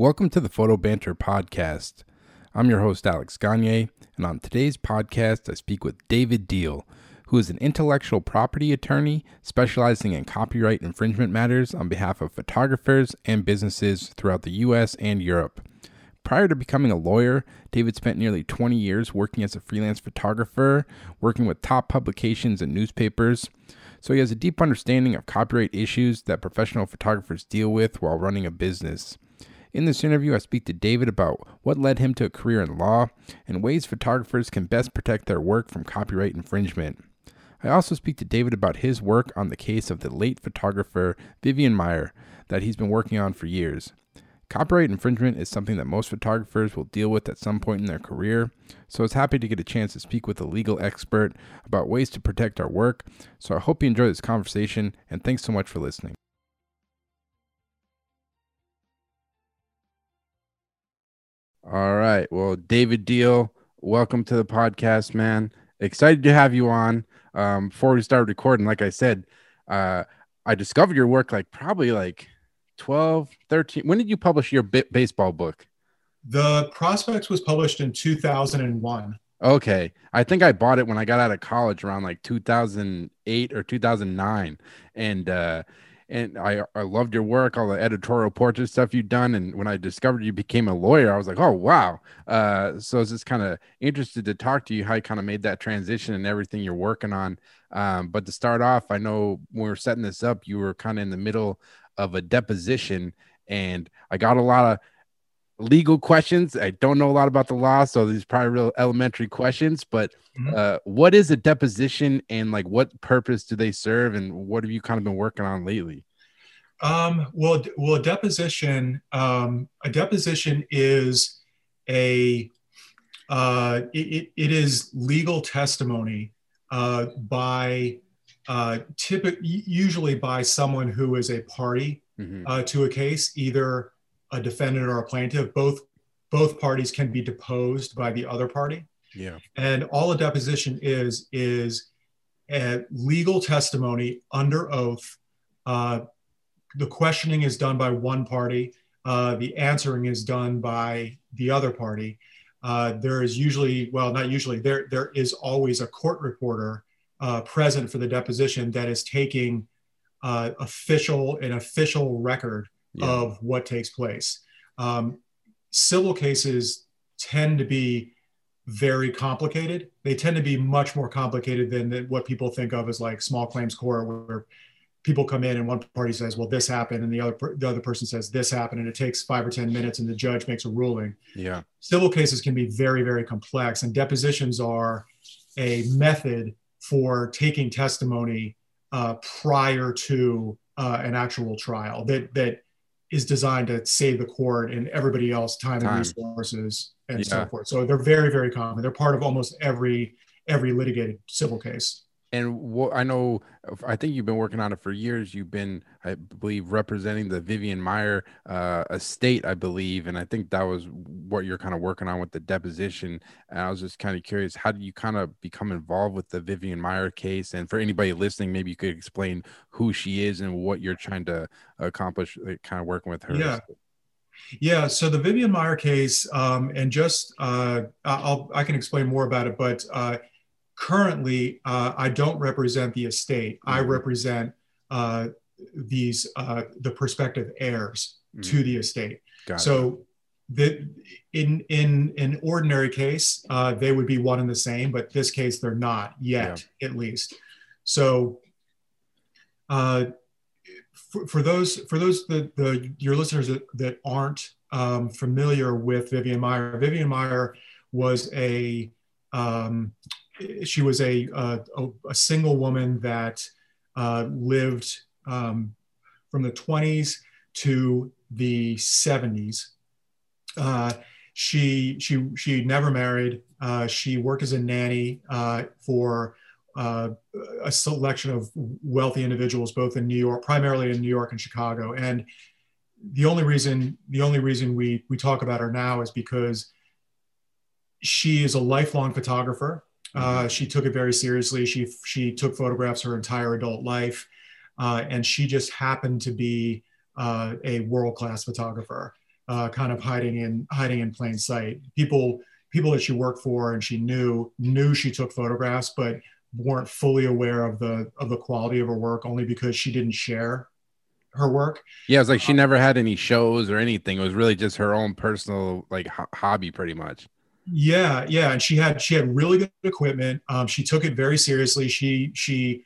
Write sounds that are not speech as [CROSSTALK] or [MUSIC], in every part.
Welcome to the Photo Banter Podcast. I'm your host, Alex Gagne, and on today's podcast, I speak with David Deal, who is an intellectual property attorney specializing in copyright infringement matters on behalf of photographers and businesses throughout the US and Europe. Prior to becoming a lawyer, David spent nearly 20 years working as a freelance photographer, working with top publications and newspapers. So he has a deep understanding of copyright issues that professional photographers deal with while running a business. In this interview, I speak to David about what led him to a career in law and ways photographers can best protect their work from copyright infringement. I also speak to David about his work on the case of the late photographer Vivian Maier that he's been working on for years. Copyright infringement is something that most photographers will deal with at some point in their career, so I was happy to get a chance to speak with a legal expert about ways to protect our work. So I hope you enjoy this conversation, and thanks so much for listening. All right. Well, David Deal, welcome to the podcast, man. Excited to have you on. Um, before we start recording, like I said, uh, I discovered your work like probably like 12, 13. When did you publish your b- baseball book? The Prospects was published in 2001. Okay. I think I bought it when I got out of college around like 2008 or 2009. And, uh, and I, I loved your work, all the editorial portrait stuff you've done. And when I discovered you became a lawyer, I was like, oh, wow. Uh, so I was just kind of interested to talk to you how you kind of made that transition and everything you're working on. Um, but to start off, I know when we were setting this up, you were kind of in the middle of a deposition, and I got a lot of legal questions. I don't know a lot about the law, so these probably real elementary questions. But mm-hmm. uh, what is a deposition, and like what purpose do they serve, and what have you kind of been working on lately? Um, well, well, a deposition, um, a deposition is a uh, it, it is legal testimony uh, by uh, typically usually by someone who is a party mm-hmm. uh, to a case, either a defendant or a plaintiff. Both both parties can be deposed by the other party. Yeah. And all a deposition is is a legal testimony under oath. Uh, the questioning is done by one party. Uh, the answering is done by the other party. Uh, there is usually, well, not usually, there there is always a court reporter uh, present for the deposition that is taking uh, official an official record yeah. of what takes place. Um, civil cases tend to be very complicated. They tend to be much more complicated than, than what people think of as like small claims court, where people come in and one party says, "Well, this happened," and the other the other person says, "This happened," and it takes five or ten minutes, and the judge makes a ruling. Yeah, civil cases can be very very complex, and depositions are a method for taking testimony uh, prior to uh, an actual trial that that is designed to save the court and everybody else time, time. and resources and yeah. so forth. So they're very very common. They're part of almost every every litigated civil case and what I know, I think you've been working on it for years. You've been, I believe, representing the Vivian Maier uh, estate, I believe, and I think that was what you're kind of working on with the deposition. And I was just kind of curious, how did you kind of become involved with the Vivian Maier case? And for anybody listening, maybe you could explain who she is and what you're trying to accomplish, kind of working with her. Yeah. Yeah, so the Vivian Meyer case, um, and just uh, I'll I can explain more about it, but uh, currently uh, I don't represent the estate. Mm-hmm. I represent uh, these uh, the prospective heirs mm-hmm. to the estate. Got so the in in an ordinary case uh, they would be one and the same, but this case they're not yet, yeah. at least. So. Uh, for, for, those for those the, the your listeners that, that aren't um, familiar with Vivian Maier, Vivian Maier was a um, she was a, a, a single woman that uh, lived um, from the 20s to the 70s. Uh, she she she never married. Uh, she worked as a nanny uh, for uh, a selection of wealthy individuals, both in New York, primarily in New York and Chicago. And the only reason the only reason we we talk about her now is because she is a lifelong photographer. Uh, she took it very seriously. She she took photographs her entire adult life, uh, and she just happened to be uh, a world class photographer. uh, kind of hiding in hiding in plain sight. People people that she worked for and she knew knew she took photographs, but weren't fully aware of the of the quality of her work only because she didn't share her work. Yeah, it's like she never had any shows or anything. It was really just her own personal like ho- hobby, pretty much. Yeah, yeah, and she had she had really good equipment. Um, she took it very seriously. She she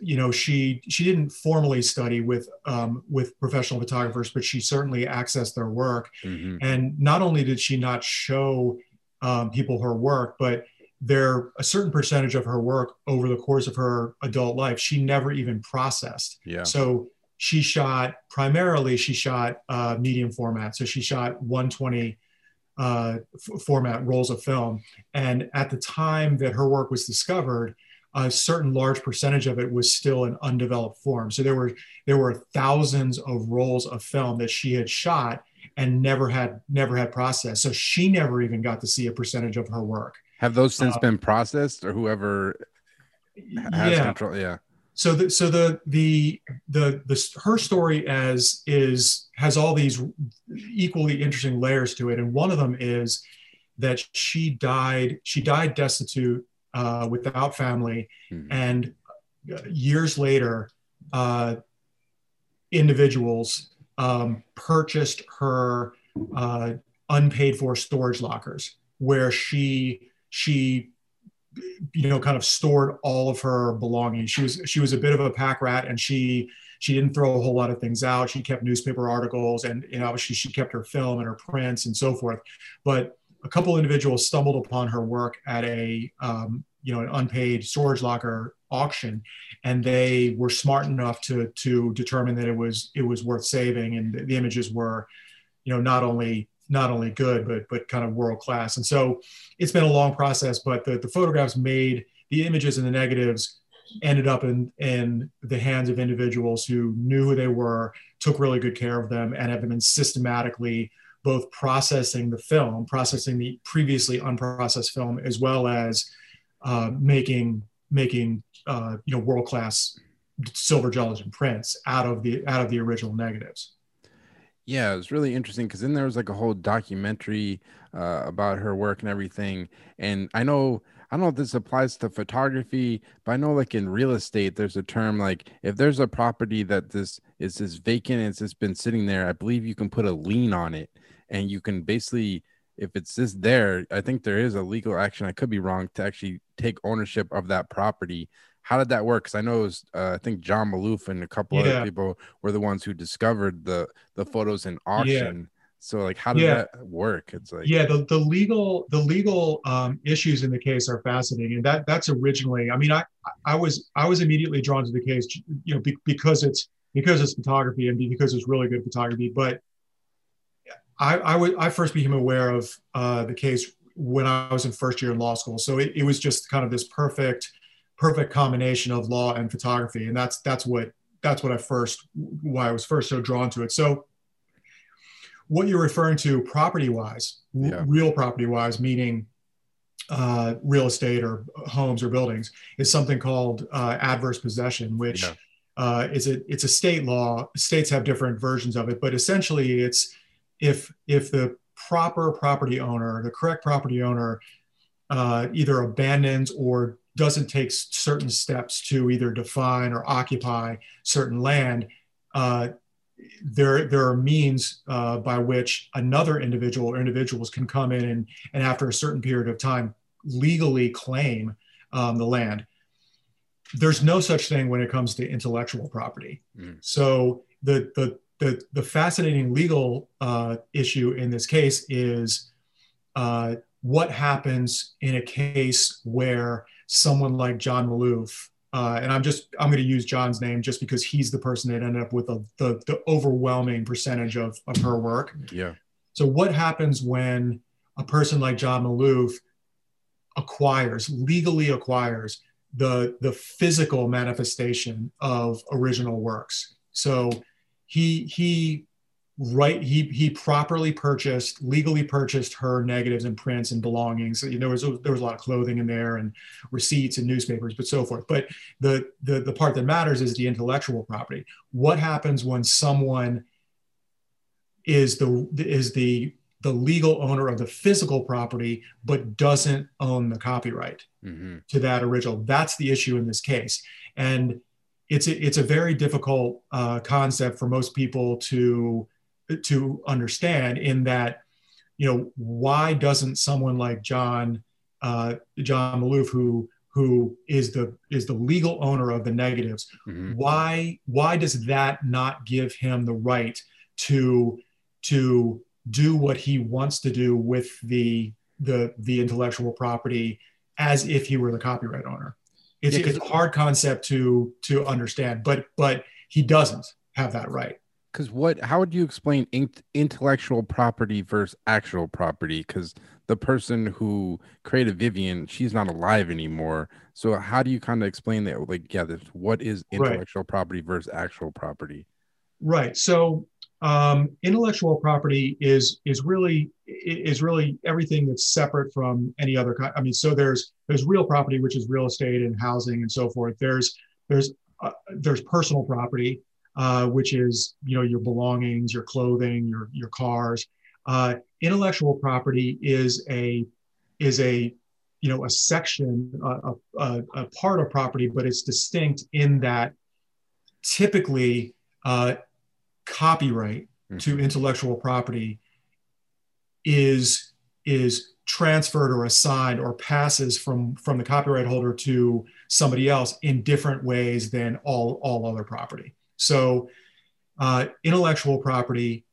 you know she she didn't formally study with um, with professional photographers, but she certainly accessed their work. Mm-hmm. And not only did she not show um, people her work, but there a certain percentage of her work over the course of her adult life she never even processed. Yeah. So she shot primarily she shot uh, medium format. So she shot 120 uh, f- format rolls of film. And at the time that her work was discovered, a certain large percentage of it was still in undeveloped form. So there were there were thousands of rolls of film that she had shot and never had never had processed. So she never even got to see a percentage of her work. Have those since uh, been processed, or whoever has yeah. control? Yeah. So the so the the the the her story as is has all these equally interesting layers to it, and one of them is that she died she died destitute uh, without family. Mm-hmm. And years later, uh, individuals um, purchased her uh, unpaid for storage lockers where she she you know kind of stored all of her belongings. She was she was a bit of a pack rat and she she didn't throw a whole lot of things out. She kept newspaper articles and know obviously she kept her film and her prints and so forth. But a couple individuals stumbled upon her work at a um, you know an unpaid storage locker auction and they were smart enough to to determine that it was it was worth saving and the images were you know not only not only good but but kind of world class and so it's been a long process but the, the photographs made the images and the negatives ended up in in the hands of individuals who knew who they were took really good care of them and have been systematically both processing the film processing the previously unprocessed film as well as uh, making making uh, you know world class silver gelatin prints out of the out of the original negatives. Yeah, it was really interesting because then there was like a whole documentary uh, about her work and everything. And I know I don't know if this applies to photography, but I know like in real estate, there's a term like if there's a property that this is this vacant and it's just been sitting there, I believe you can put a lien on it and you can basically if it's just there, I think there is a legal action. I could be wrong to actually take ownership of that property. How did that work? Because I know it was, uh, I think John Maloof and a couple yeah. other people were the ones who discovered the the photos in auction. Yeah. So like, how did yeah. that work? It's like yeah, the, the legal the legal um, issues in the case are fascinating, and that that's originally. I mean, I I was I was immediately drawn to the case, you know, be, because it's because it's photography and because it's really good photography, but I, I, w- I first became aware of uh, the case when I was in first year in law school. So it, it was just kind of this perfect, perfect combination of law and photography, and that's that's what that's what I first why I was first so drawn to it. So what you're referring to property wise, yeah. real property wise, meaning uh, real estate or homes or buildings, is something called uh, adverse possession, which yeah. uh, is a it's a state law. States have different versions of it, but essentially it's if if the proper property owner, the correct property owner, uh, either abandons or doesn't take certain steps to either define or occupy certain land, uh, there there are means uh, by which another individual or individuals can come in and, and after a certain period of time legally claim um, the land. There's no such thing when it comes to intellectual property. Mm. So the the the, the fascinating legal uh, issue in this case is uh, what happens in a case where someone like John Maloof, uh, and I'm just I'm going to use John's name just because he's the person that ended up with a, the the overwhelming percentage of of her work. Yeah. So what happens when a person like John Maloof acquires legally acquires the the physical manifestation of original works? So he he right he he properly purchased legally purchased her negatives and prints and belongings. There was there was a lot of clothing in there and receipts and newspapers but so forth. But the the, the part that matters is the intellectual property. What happens when someone is the is the the legal owner of the physical property but doesn't own the copyright mm-hmm. to that original? That's the issue in this case. And it's a, it's a very difficult uh, concept for most people to to understand in that you know why doesn't someone like john uh, john maloof who who is the is the legal owner of the negatives mm-hmm. why why does that not give him the right to to do what he wants to do with the the the intellectual property as if he were the copyright owner it's, yeah, it's a hard concept to to understand but but he doesn't have that right because what how would you explain in- intellectual property versus actual property? Because the person who created vivian she's not alive anymore. So how do you kind of explain that like yeah this, what is intellectual right. property versus actual property? Right. So um, intellectual property is is really is really everything that's separate from any other kind i mean so there's there's real property which is real estate and housing and so forth. There's there's uh, there's personal property uh, which is you know your belongings, your clothing, your your cars. Uh, intellectual property is a is a you know a section, a, a, a part of property, but it's distinct in that typically uh, copyright mm-hmm. to intellectual property is is transferred or assigned or passes from from the copyright holder to somebody else in different ways than all all other property so, uh, intellectual property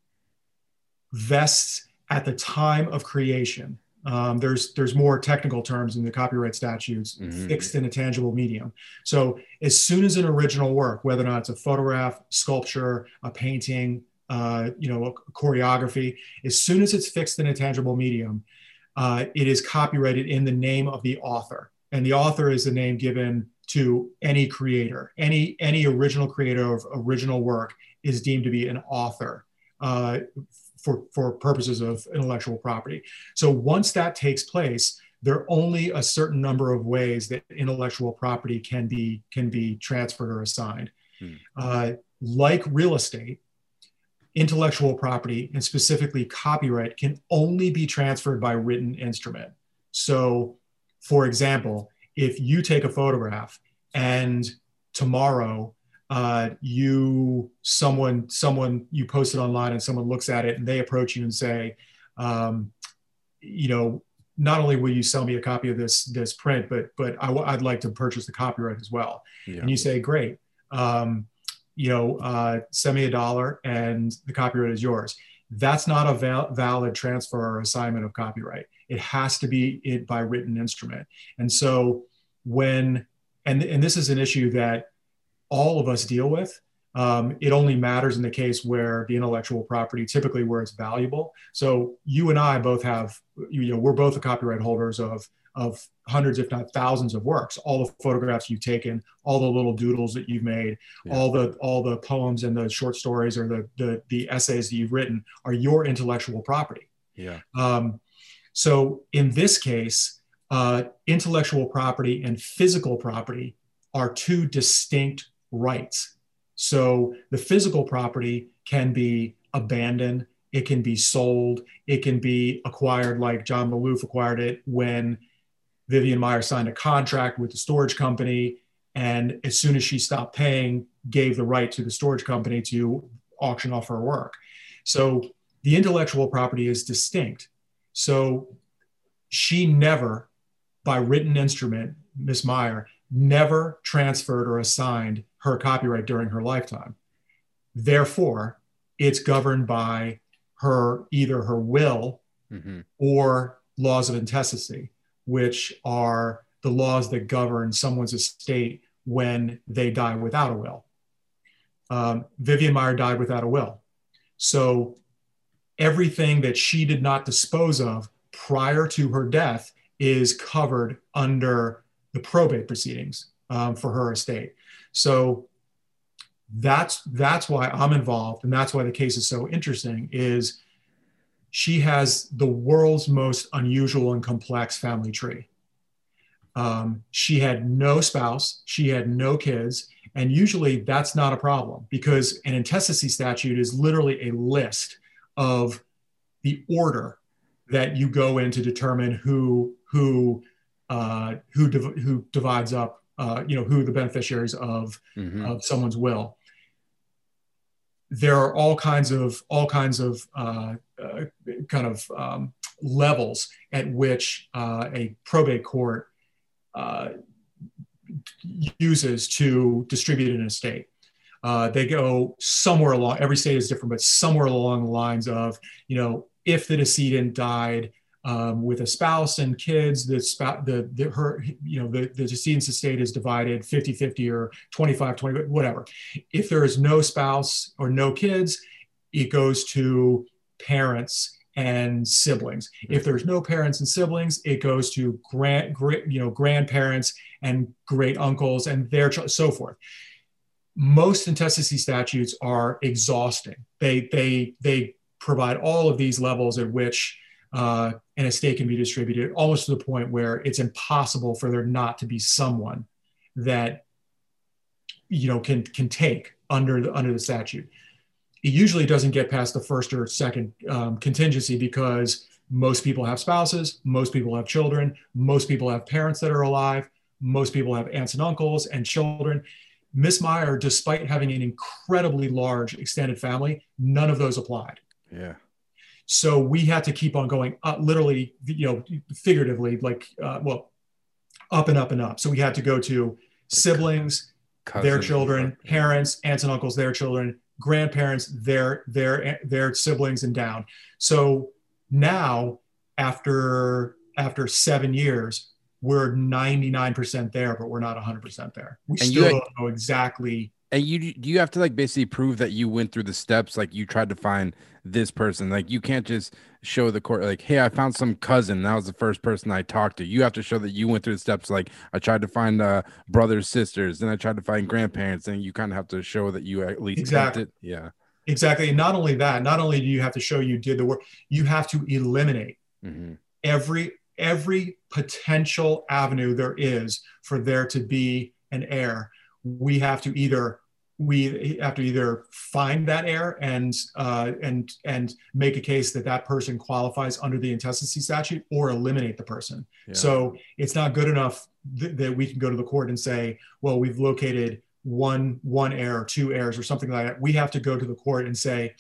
vests at the time of creation. Um, there's there's more technical terms in the copyright statutes, mm-hmm. fixed in a tangible medium. So as soon as an original work, whether or not it's a photograph, sculpture, a painting, uh, you know, a choreography, as soon as it's fixed in a tangible medium, uh, it is copyrighted in the name of the author, and the author is the name given to any creator. Any any original creator of original work is deemed to be an author uh, for for purposes of intellectual property. So once that takes place, there are only a certain number of ways that intellectual property can be can be transferred or assigned. Hmm. Uh, like real estate, intellectual property and specifically copyright can only be transferred by written instrument. So, for example, if you take a photograph and tomorrow uh, you someone someone you post it online and someone looks at it and they approach you and say um, you know not only will you sell me a copy of this this print but but I, would like to purchase the copyright as well. Yeah. and you say great um, you know uh, send me a dollar and the copyright is yours. That's not a val- valid transfer or assignment of copyright it has to be it by written instrument. And so when and, and this is an issue that all of us deal with. Um, it only matters in the case where the intellectual property typically where it's valuable. So you and i both have you know we're both the copyright holders of of hundreds if not thousands of works all the photographs you've taken all the little doodles that you've made yeah. all the all the poems and the short stories or the, the the essays that you've written are your intellectual property. Yeah. Um, so in this case uh, intellectual property and physical property are two distinct rights. So the physical property can be abandoned, it can be sold, it can be acquired like John Maloof acquired it when Vivian Maier signed a contract with the storage company. And as soon as she stopped paying, gave the right to the storage company to auction off her work. So the intellectual property is distinct. So she never by written instrument, Miss Maier, never transferred or assigned her copyright during her lifetime. Therefore, it's governed by her either her will mm-hmm. or laws of intestacy, which are the laws that govern someone's estate when they die without a will. Um, Vivian Maier died without a will. So everything that she did not dispose of prior to her death is covered under the probate proceedings um, for her estate. So that's that's why I'm involved, and that's why the case is so interesting. Is she has the world's most unusual and complex family tree. Um, she had no spouse, she had no kids, and usually that's not a problem because an intestacy statute is literally a list of the order that you go in to determine who who uh, who div- who divides up uh, you know who the beneficiaries of Mhm. of someone's will. There are all kinds of all kinds of uh, uh, kind of um, levels at which uh, a probate court uh, uses to distribute an estate. Uh, they go somewhere along. Every state is different, but somewhere along the lines of you know if the decedent died um, with a spouse and kids, the, spou- the, the her, you know, the, the decedent's estate is divided 50 50 or 25 20, whatever. If there is no spouse or no kids, it goes to parents and siblings. If there's no parents and siblings, it goes to grand, you know, grandparents and great uncles and their so forth. Most intestacy statutes are exhausting. They they they provide all of these levels at which uh, an estate can be distributed, almost to the point where it's impossible for there not to be someone that you know can can take under the under the statute. It usually doesn't get past the first or second um, contingency because most people have spouses, most people have children, most people have parents that are alive, most people have aunts and uncles and children. Miss Maier, despite having an incredibly large extended family, none of those applied. Yeah. So we had to keep on going, uh, literally, you know, figuratively, like, uh, well, up and up and up. So we had to go to siblings, their Cousins and children, parents, aunts and uncles, their children, grandparents, their their their siblings, and down. So now, after after seven years, we're 99% there, but we're not 100% there. We And still had- don't know exactly. And you do you have to like basically prove that you went through the steps, like you tried to find this person. Like you can't just show the court like, hey, I found some cousin. That was the first person I talked to. You have to show that you went through the steps. Like I tried to find uh brothers, sisters, then I tried to find grandparents, and you kind of have to show that you at least Exactly. Yeah. Exactly. And not only that, not only do you have to show you did the work, you have to eliminate hmm every every potential avenue there is for there to be an heir. We have to either we have to either find that heir and uh, and and make a case that that person qualifies under the intestacy statute or eliminate the person. Yeah. so it's not good enough th- that we can go to the court and say well we've located one one heir or two heirs or something like that. We have to go to the court and say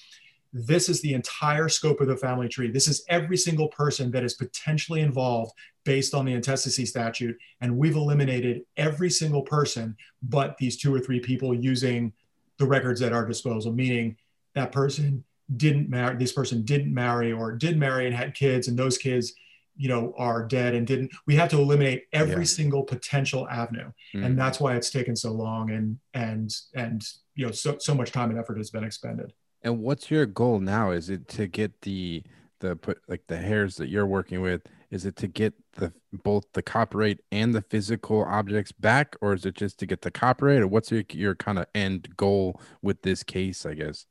this is the entire scope of the family tree. This is every single person that is potentially involved based on the intestacy statute. And we've eliminated every single person but these two or three people using the records at our disposal, meaning that person didn't marry, this person didn't marry or did marry and had kids, and those kids, you know, are dead and didn't. We have to eliminate every Yeah. single potential avenue. Mhm. And that's why it's taken so long and and and you know so so much time and effort has been expended. And what's your goal now? Is it to get the the put like the heirs that you're working with? Is it to get the both the copyright and the physical objects back, or is it just to get the copyright? Or what's your your kind of end goal with this case? I guess.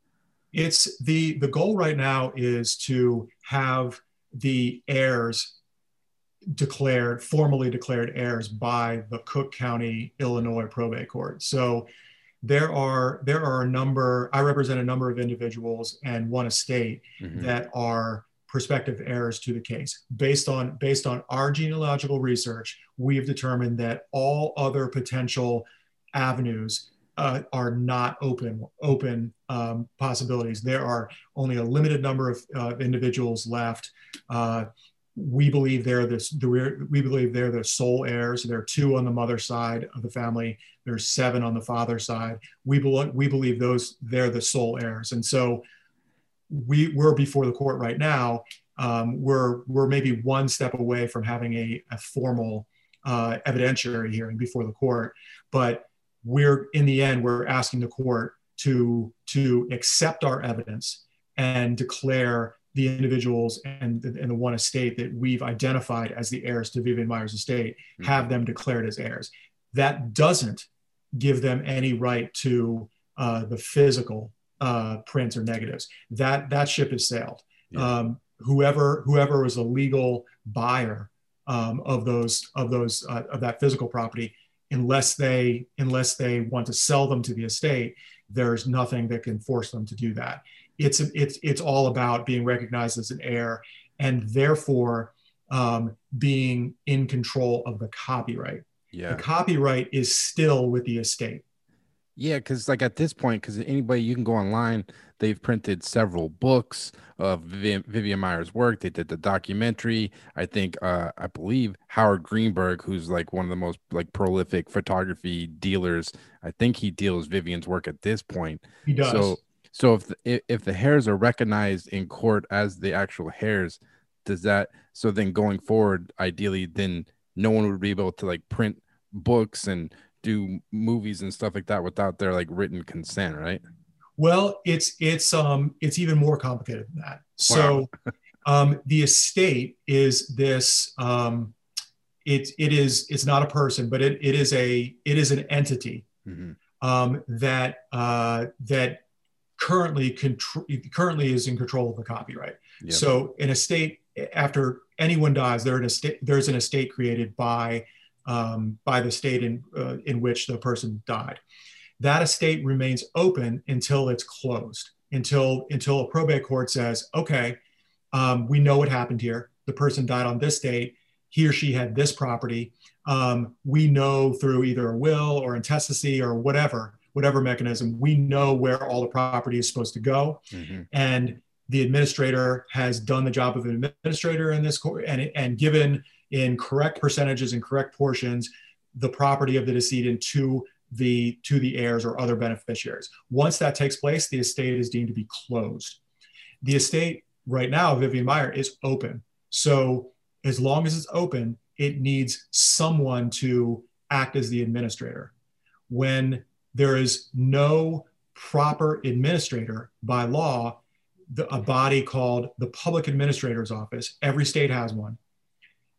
It's the the goal right now is to have the heirs declared formally declared heirs by the Cook County, Illinois probate court. So there are there are a number. I represent a number of individuals and one estate Mhm. that are prospective heirs to the case. Based on based on our genealogical research, we've determined that all other potential avenues uh, are not open open um, possibilities. There are only a limited number of uh, individuals left. Uh, we believe they're this. The, we believe they're the sole heirs. There are two on the mother side of the family. There's seven on the father side. We believe we believe those they're the sole heirs, and so we we're before the court right now. Um, we're we're maybe one step away from having a, a formal uh, evidentiary hearing before the court, but we're in the end we're asking the court to to accept our evidence and declare the individuals and, and the one estate that we've identified as the heirs to Vivian Maier's estate, have them declared as heirs. That doesn't give them any right to uh, the physical uh, prints or negatives. That that ship has sailed. Yeah. Um, whoever whoever was a legal buyer um, of those of those uh, of that physical property, unless they unless they want to sell them to the estate, there's nothing that can force them to do that. it's it's it's all about being recognized as an heir and therefore um, being in control of the copyright. Yeah. The copyright is still with the estate. Yeah, because like at this point, because anybody you can go online, they've printed several books of Vivian, Vivian Maier's work. They did the documentary. I think, uh, I believe Howard Greenberg, who's like one of the most like prolific photography dealers, I think he deals Vivian's work at this point. He does. So, so if the, if the heirs are recognized in court as the actual heirs, does that so then going forward, ideally, then no one would be able to like print books and do movies and stuff like that without their like written consent, right? Well, it's it's um it's even more complicated than that. So wow. um the estate is this um it it is it's not a person, but it, it is a it is an entity mm-hmm. um that uh that currently control currently is in control of the copyright. Yep. So an estate after anyone dies, there an estate, there's an estate created by um, by the state in, uh, in which the person died. That estate remains open until it's closed, until, until a probate court says, okay, um, we know what happened here. The person died on this date. He or she had this property. Um, we know through either a will or intestacy or whatever, whatever mechanism, we know where all the property is supposed to go. Mm-hmm. And the administrator has done the job of an administrator in this court and, and given in correct percentages and correct portions the property of the decedent to the to the heirs or other beneficiaries. Once that takes place, the estate is deemed to be closed. The estate right now, Vivian Maier, is open. So as long as it's open, it needs someone to act as the administrator. When there is no proper administrator by law, the, a body called the Public Administrator's Office, every state has one,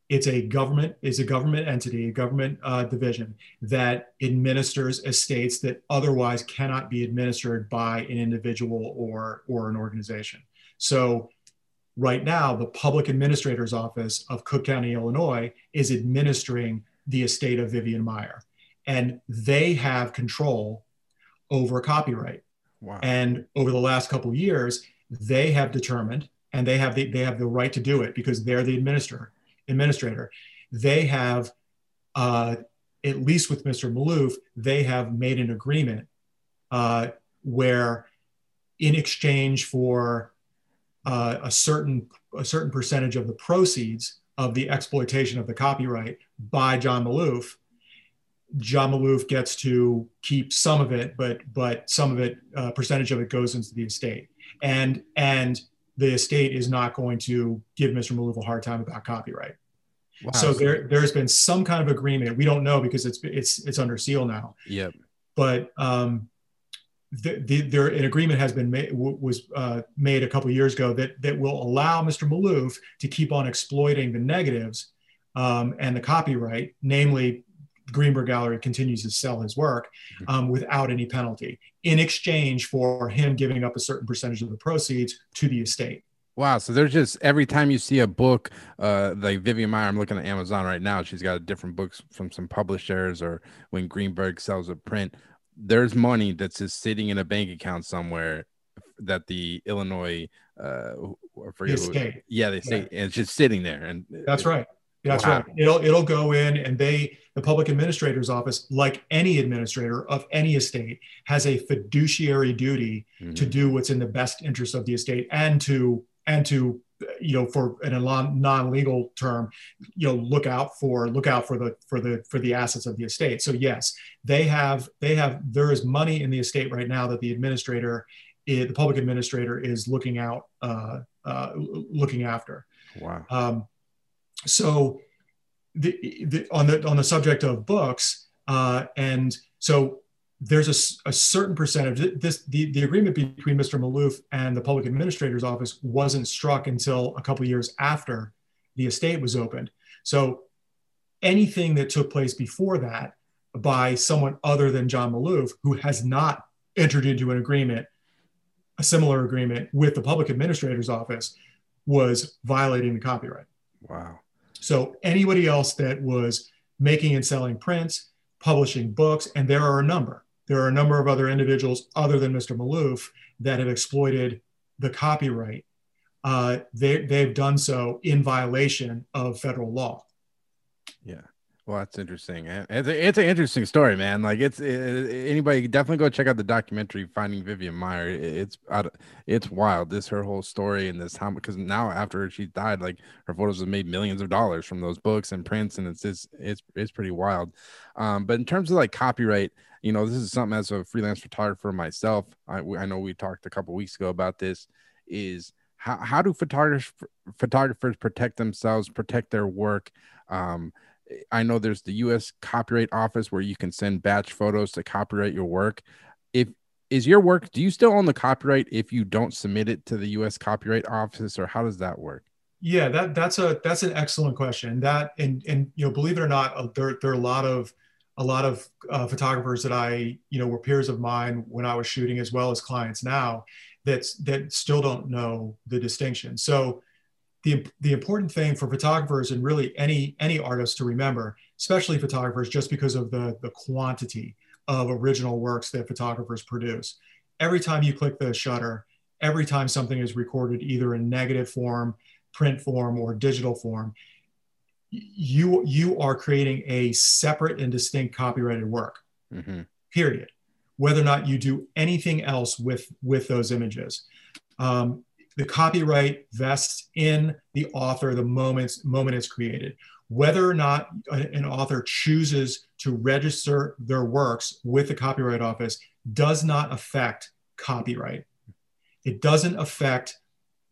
it's a government is a government entity a government uh, division that administers estates that otherwise cannot be administered by an individual or or an organization. So right now the public administrator's office of cook county illinois is administering the estate of vivian Maier, and they have control over copyright. Wow. and over the last couple of years they have determined and they have the, they have the right to do it because they're the administrator administrator, they have, uh, at least with Mr. Maloof, they have made an agreement uh, where, in exchange for uh, a certain a certain percentage of the proceeds of the exploitation of the copyright by John Maloof, John Maloof gets to keep some of it, but but some of it, uh, percentage of it goes into the estate, and and the estate is not going to give Mr. Maloof a hard time about copyright. Wow. So there, there's been some kind of agreement. We don't know because it's it's it's under seal now. Yep. But um, the, the, there an agreement has been made was uh, made a couple years ago that that will allow Mr. Maloof to keep on exploiting the negatives um, and the copyright, namely Greenberg Gallery continues to sell his work mm-hmm. um, without any penalty in exchange for him giving up a certain percentage of the proceeds to the estate. Wow. So there's just every time you see a book, uh, like Vivian Maier, I'm looking at Amazon right now. She's got different books from some publishers, or when Greenberg sells a print, there's money that's just sitting in a bank account somewhere that the Illinois, uh, I forget the who, yeah, they say yeah. it's just sitting there. And that's it, right. That's wow. right. It'll it'll go in, and they the public administrator's office, like any administrator of any estate, has a fiduciary duty mm-hmm. to do what's in the best interest of the estate and to and to you know for in a non-legal term you know look out for look out for the for the for the assets of the estate so yes they have they have there is money in the estate right now that the administrator the public administrator is looking out uh, uh, looking after wow um, so the, the, on the on the subject of books, uh, and so there's a, a, certain percentage. This the, the agreement between Mr. Maloof and the public administrator's office wasn't struck until a couple years after the estate was opened. So anything that took place before that by someone other than John Maloof, who has not entered into an agreement, a similar agreement with the public administrator's office, was violating the copyright. Wow. So anybody else that was making and selling prints, publishing books, and there are a number. There are a number of other individuals other than Mr. Maloof that have exploited the copyright, uh, they, they've done so in violation of federal law. Well, that's interesting. It's, a, it's an interesting story, man. Like it's it, anybody definitely go check out the documentary Finding Vivian Maier. It's it's wild. This her whole story and this how because now after she died, like her photos have made millions of dollars from those books and prints, and it's it's it's, it's pretty wild. Um, but in terms of like copyright, you know, this is something as a freelance photographer myself. I I know we talked a couple weeks ago about this. Is how how do photographers photographers protect themselves, protect their work? Um, I know there's the U.S. Copyright Office where you can send batch photos to copyright your work. If is your work, do you still own the copyright if you don't submit it to the U.S. Copyright Office, or how does that work? Yeah, that that's a that's an excellent question. That and and you know, believe it or not, uh, there there are a lot of a lot of uh, photographers that I you know were peers of mine when I was shooting, as well as clients now, that's that still don't know the distinction. So the, the important thing for photographers and really any any artist to remember, especially photographers, just because of the, the quantity of original works that photographers produce. Every time you click the shutter, every time something is recorded either in negative form, print form, or digital form, you you are creating a separate and distinct copyrighted work. Mm-hmm. Period. Whether or not you do anything else with with those images. Um, the copyright vests in the author the moment, moment it's created. Whether or not an author chooses to register their works with the Copyright Office does not affect copyright. It doesn't affect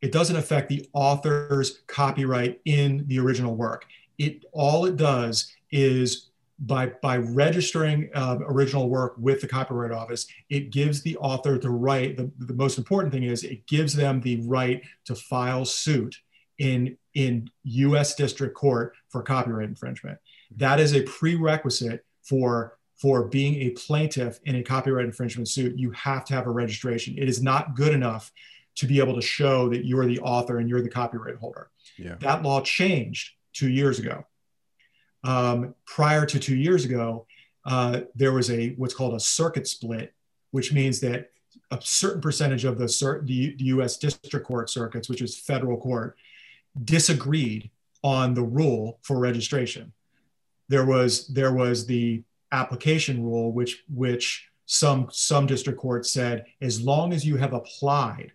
it doesn't affect the author's copyright in the original work. It all it does is by, by registering uh, original work with the Copyright Office, it gives the author the right, the, the most important thing is it gives them the right to file suit in, in US District Court for copyright infringement. That is a prerequisite for, for being a plaintiff in a copyright infringement suit. You have to have a registration. It is not good enough to be able to show that you're the author and you're the copyright holder. Yeah. That law changed two years ago um, prior to two years ago, uh, there was a what's called a circuit split, which means that a certain percentage of the, the, the U.S. district court circuits, which is federal court, disagreed on the rule for registration. There was there was the application rule, which which some some district courts said as long as you have applied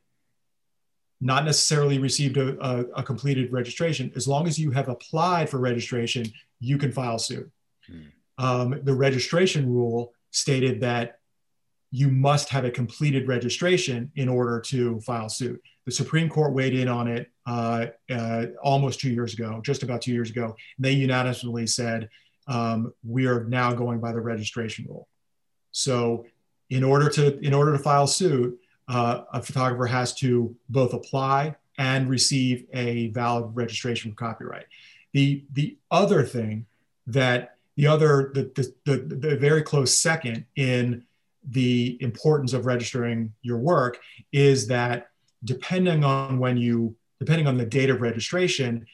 not necessarily received a, a, a, completed registration. As long as you have applied for registration, you can file suit. Hmm. Um, the registration rule stated that you must have a completed registration in order to file suit. The Supreme Court weighed in on it uh, uh, almost two years ago, just about two years ago. They unanimously said um, we are now going by the registration rule. So, in order to in order to file suit, uh, a photographer has to both apply and receive a valid registration for copyright. The, the other thing that the other, the, the, the, the very close second in the importance of registering your work is that depending on when you, depending on the date of registration,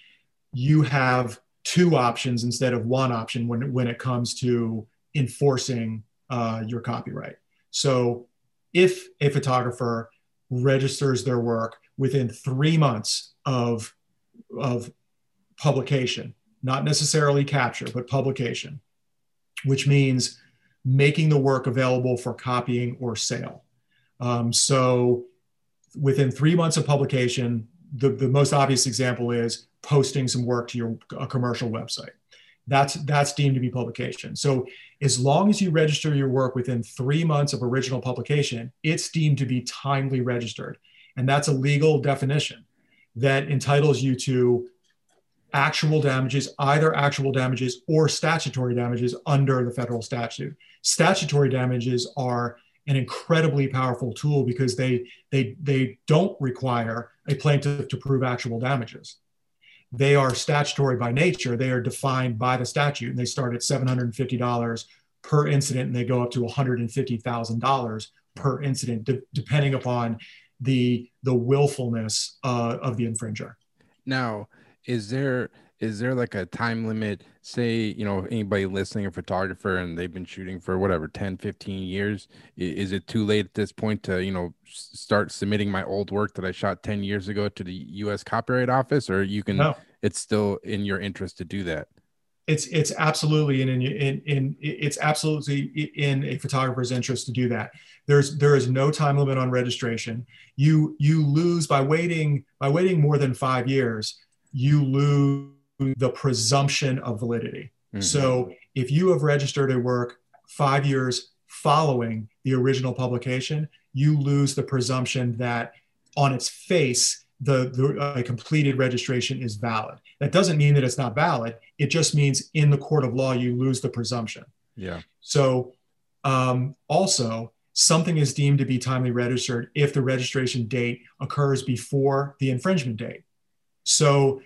you have two options instead of one option when, when it comes to enforcing uh, your copyright. So if a photographer registers their work within three months of, of publication, not necessarily capture, but publication, which means making the work available for copying or sale. Um, so within three months of publication, the, the most obvious example is posting some work to your a commercial website. That's that's deemed to be publication. So as long as you register your work within three months of original publication, it's deemed to be timely registered. And that's a legal definition that entitles you to actual damages, either actual damages or statutory damages under the federal statute. Statutory damages are an incredibly powerful tool because they they they don't require a plaintiff to prove actual damages. They are statutory by nature. They are defined by the statute, and they start at seven hundred and fifty dollars per incident, and they go up to one hundred and fifty thousand dollars per incident, de- depending upon the the willfulness uh, of the infringer. Now, is there is there like a time limit say you know anybody listening a photographer and they've been shooting for whatever 10 15 years is it too late at this point to you know start submitting my old work that i shot 10 years ago to the us copyright office or you can no. it's still in your interest to do that? It's it's absolutely in, in in in it's absolutely in a photographer's interest to do that. There's there is no time limit on registration. You you lose by waiting by waiting more than five years you lose the presumption of validity. Mm-hmm. So if you have registered a work five years following the original publication, you lose the presumption that on its face, the, the completed registration is valid. That doesn't mean that it's not valid. It just means in the court of law, you lose the presumption. Yeah. So um, also, something is deemed to be timely registered if the registration date occurs before the infringement date. So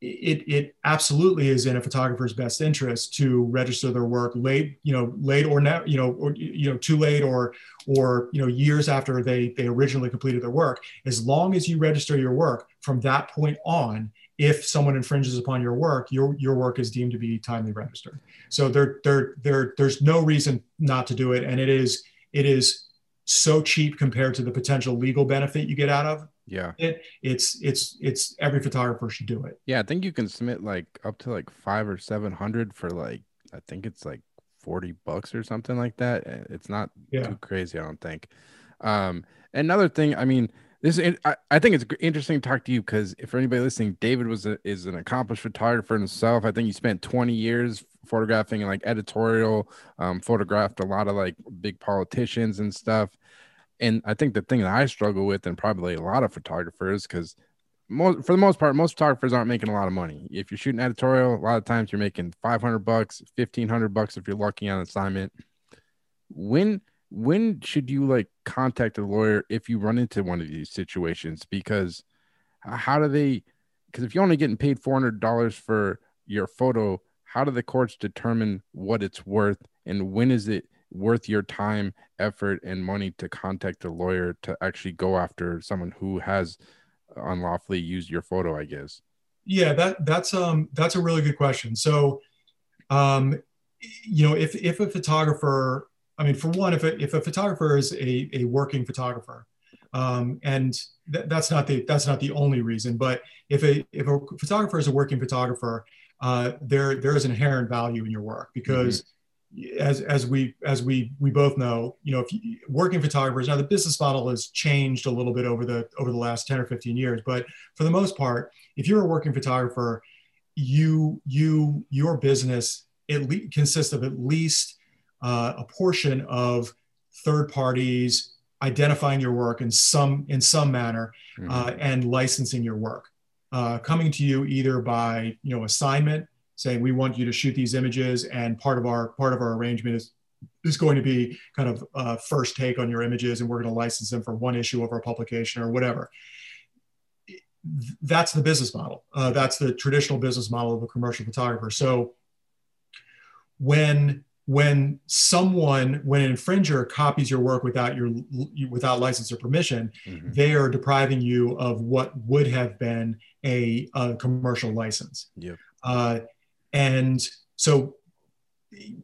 it, it absolutely is in a photographer's best interest to register their work late, you know, late or now, you know, or you know, too late or or you know, years after they they originally completed their work. As long as you register your work from that point on, if someone infringes upon your work, your your work is deemed to be timely registered. So there there there there's no reason not to do it, and it is it is so cheap compared to the potential legal benefit you get out of yeah. It it's it's it's every photographer should do it. Yeah, I think you can submit like up to like five or seven hundred for like I think it's like 40 bucks or something like that. It's not yeah. too crazy, I don't think. Um another thing, I mean, this is I, I think it's interesting to talk to you because if for anybody listening, David was a, is an accomplished photographer himself. I think he spent 20 years photographing like editorial, um, photographed a lot of like big politicians and stuff and I think the thing that I struggle with, and probably a lot of photographers, because most for the most part, most photographers aren't making a lot of money. If you're shooting editorial, a lot of times you're making 500 bucks, 1500 bucks if you're lucky on an assignment. When when should you like contact a lawyer if you run into one of these situations? Because how do they? Because if you're only getting paid $400 for your photo, how do the courts determine what it's worth, and when is it? Worth your time, effort, and money to contact a lawyer to actually go after someone who has unlawfully used your photo, I guess? Yeah, that that's um that's a really good question. So um you know, if if a photographer, I mean, for one, if a, if a photographer is a, a working photographer, um, and th- that's not the that's not the only reason, but if a if a photographer is a working photographer, uh, there there is inherent value in your work because mm-hmm as as we as we we both know, you know, if you, working photographers now the business model has changed a little bit over the over the last 10 or 15 years, but for the most part, if you're a working photographer, you you your business it le- consists of at least uh, a portion of third parties identifying your work in some in some manner mm-hmm. uh, and licensing your work, uh, coming to you either by you know assignment saying we want you to shoot these images and part of our part of our arrangement is is going to be kind of uh, first take on your images and we're going to license them for one issue of our publication or whatever that's the business model uh, that's the traditional business model of a commercial photographer so when when someone when an infringer copies your work without your without license or permission mm-hmm. they are depriving you of what would have been a, a commercial license yep. Uh, and so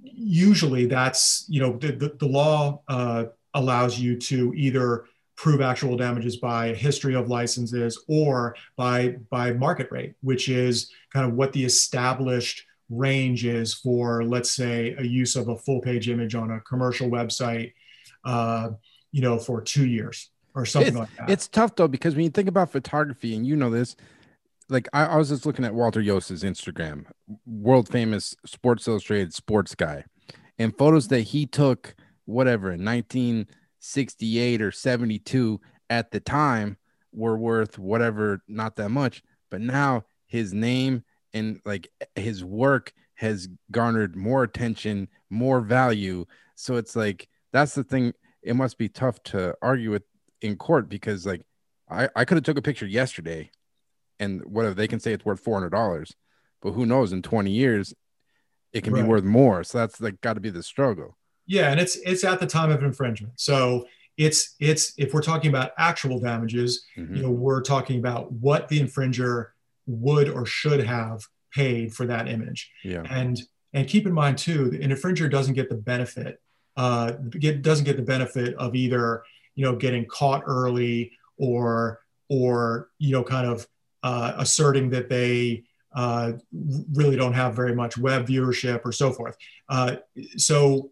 usually that's, you know, the, the, the law uh, allows you to either prove actual damages by a history of licenses or by, by market rate, which is kind of what the established range is for, let's say, a use of a full page image on a commercial website, uh, you know, for two years or something it's, like that. It's tough though, because when you think about photography, and you know this, like I, I was just looking at Walter Iooss's Instagram, world famous Sports Illustrated sports guy, and photos that he took, whatever, in 1968 or 72 at the time were worth whatever, not that much. But now his name and like his work has garnered more attention, more value. So it's like that's the thing. It must be tough to argue with in court because like I, I could have took a picture yesterday and whatever they can say it's worth four hundred dollars, but who knows? In twenty years, it can right. be worth more. So that's like got to be the struggle. Yeah, and it's it's at the time of infringement. So it's it's if we're talking about actual damages, mm-hmm. you know, we're talking about what the infringer would or should have paid for that image. Yeah. And and keep in mind too, an infringer doesn't get the benefit, uh, get, doesn't get the benefit of either you know getting caught early or or you know kind of uh, asserting that they uh, really don't have very much web viewership or so forth. Uh, so,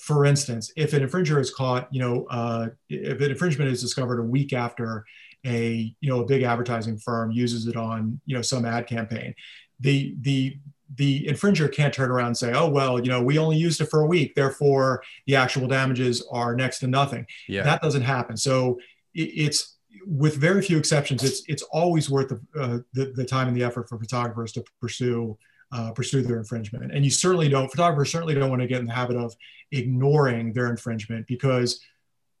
for instance, if an infringer is caught, you know, uh, if an infringement is discovered a week after a you know a big advertising firm uses it on you know some ad campaign, the the the infringer can't turn around and say, oh, well, you know, we only used it for a week, therefore the actual damages are next to nothing. Yeah. That doesn't happen. So it, it's with very few exceptions, it's it's always worth the, uh, the, the time and the effort for photographers to pursue uh, pursue their infringement. And you certainly don't photographers certainly don't want to get in the habit of ignoring their infringement because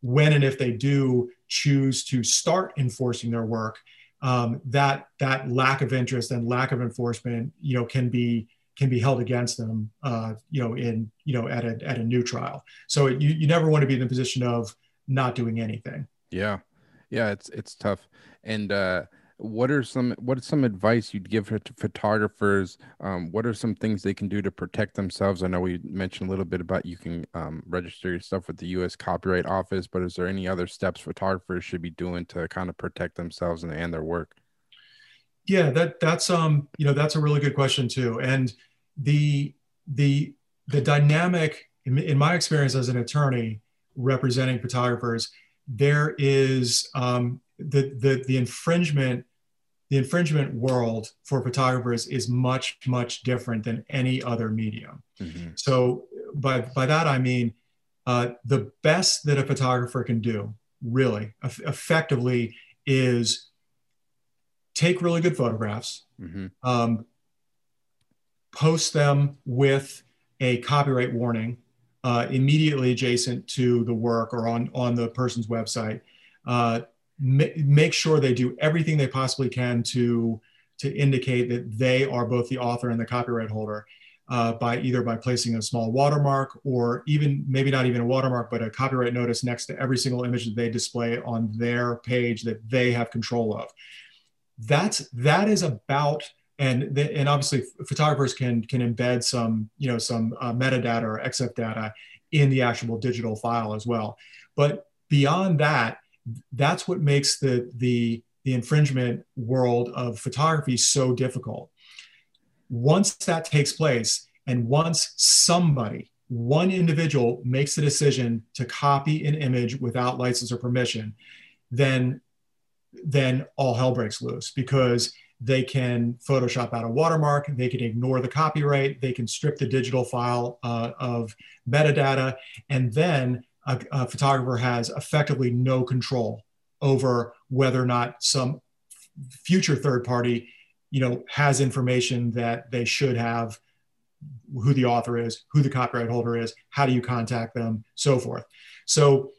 when and if they do choose to start enforcing their work, um, that that lack of interest and lack of enforcement, you know, can be can be held against them, uh, you know, in you know at a at a new trial. So you you never want to be in the position of not doing anything. Yeah, yeah, it's it's tough. And uh, what are some what is some advice you'd give to photographers? Um, what are some things they can do to protect themselves? I know we mentioned a little bit about you can um, register your stuff with the us copyright office but is there any other steps photographers should be doing to kind of protect themselves and, and their work? Yeah that that's um you know that's a really good question too. And the the the dynamic in, in my experience as an attorney representing photographers there is um, the, the, the infringement the infringement world for photographers is much much different than any other medium mm-hmm. so by, by that i mean uh, the best that a photographer can do really effectively is take really good photographs mm-hmm. um, post them with a copyright warning uh, immediately adjacent to the work or on, on the person's website. Uh, make sure they do everything they possibly can to to indicate that they are both the author and the copyright holder uh, by either by placing a small watermark or even maybe not even a watermark but a copyright notice next to every single image that they display on their page that they have control of. That's that is about and the, and obviously photographers can can embed some you know some uh, metadata or EXIF data in the actual digital file as well but beyond that that's what makes the the the infringement world of photography so difficult. Once that takes place, and once somebody, one individual, makes the decision to copy an image without license or permission, then then all hell breaks loose because they can Photoshop out a watermark, they can ignore the copyright, they can strip the digital file uh, of metadata, and then a, a photographer has effectively no control over whether or not some future third party you know has information that they should have who the author is who the copyright holder is how do you contact them so forth. So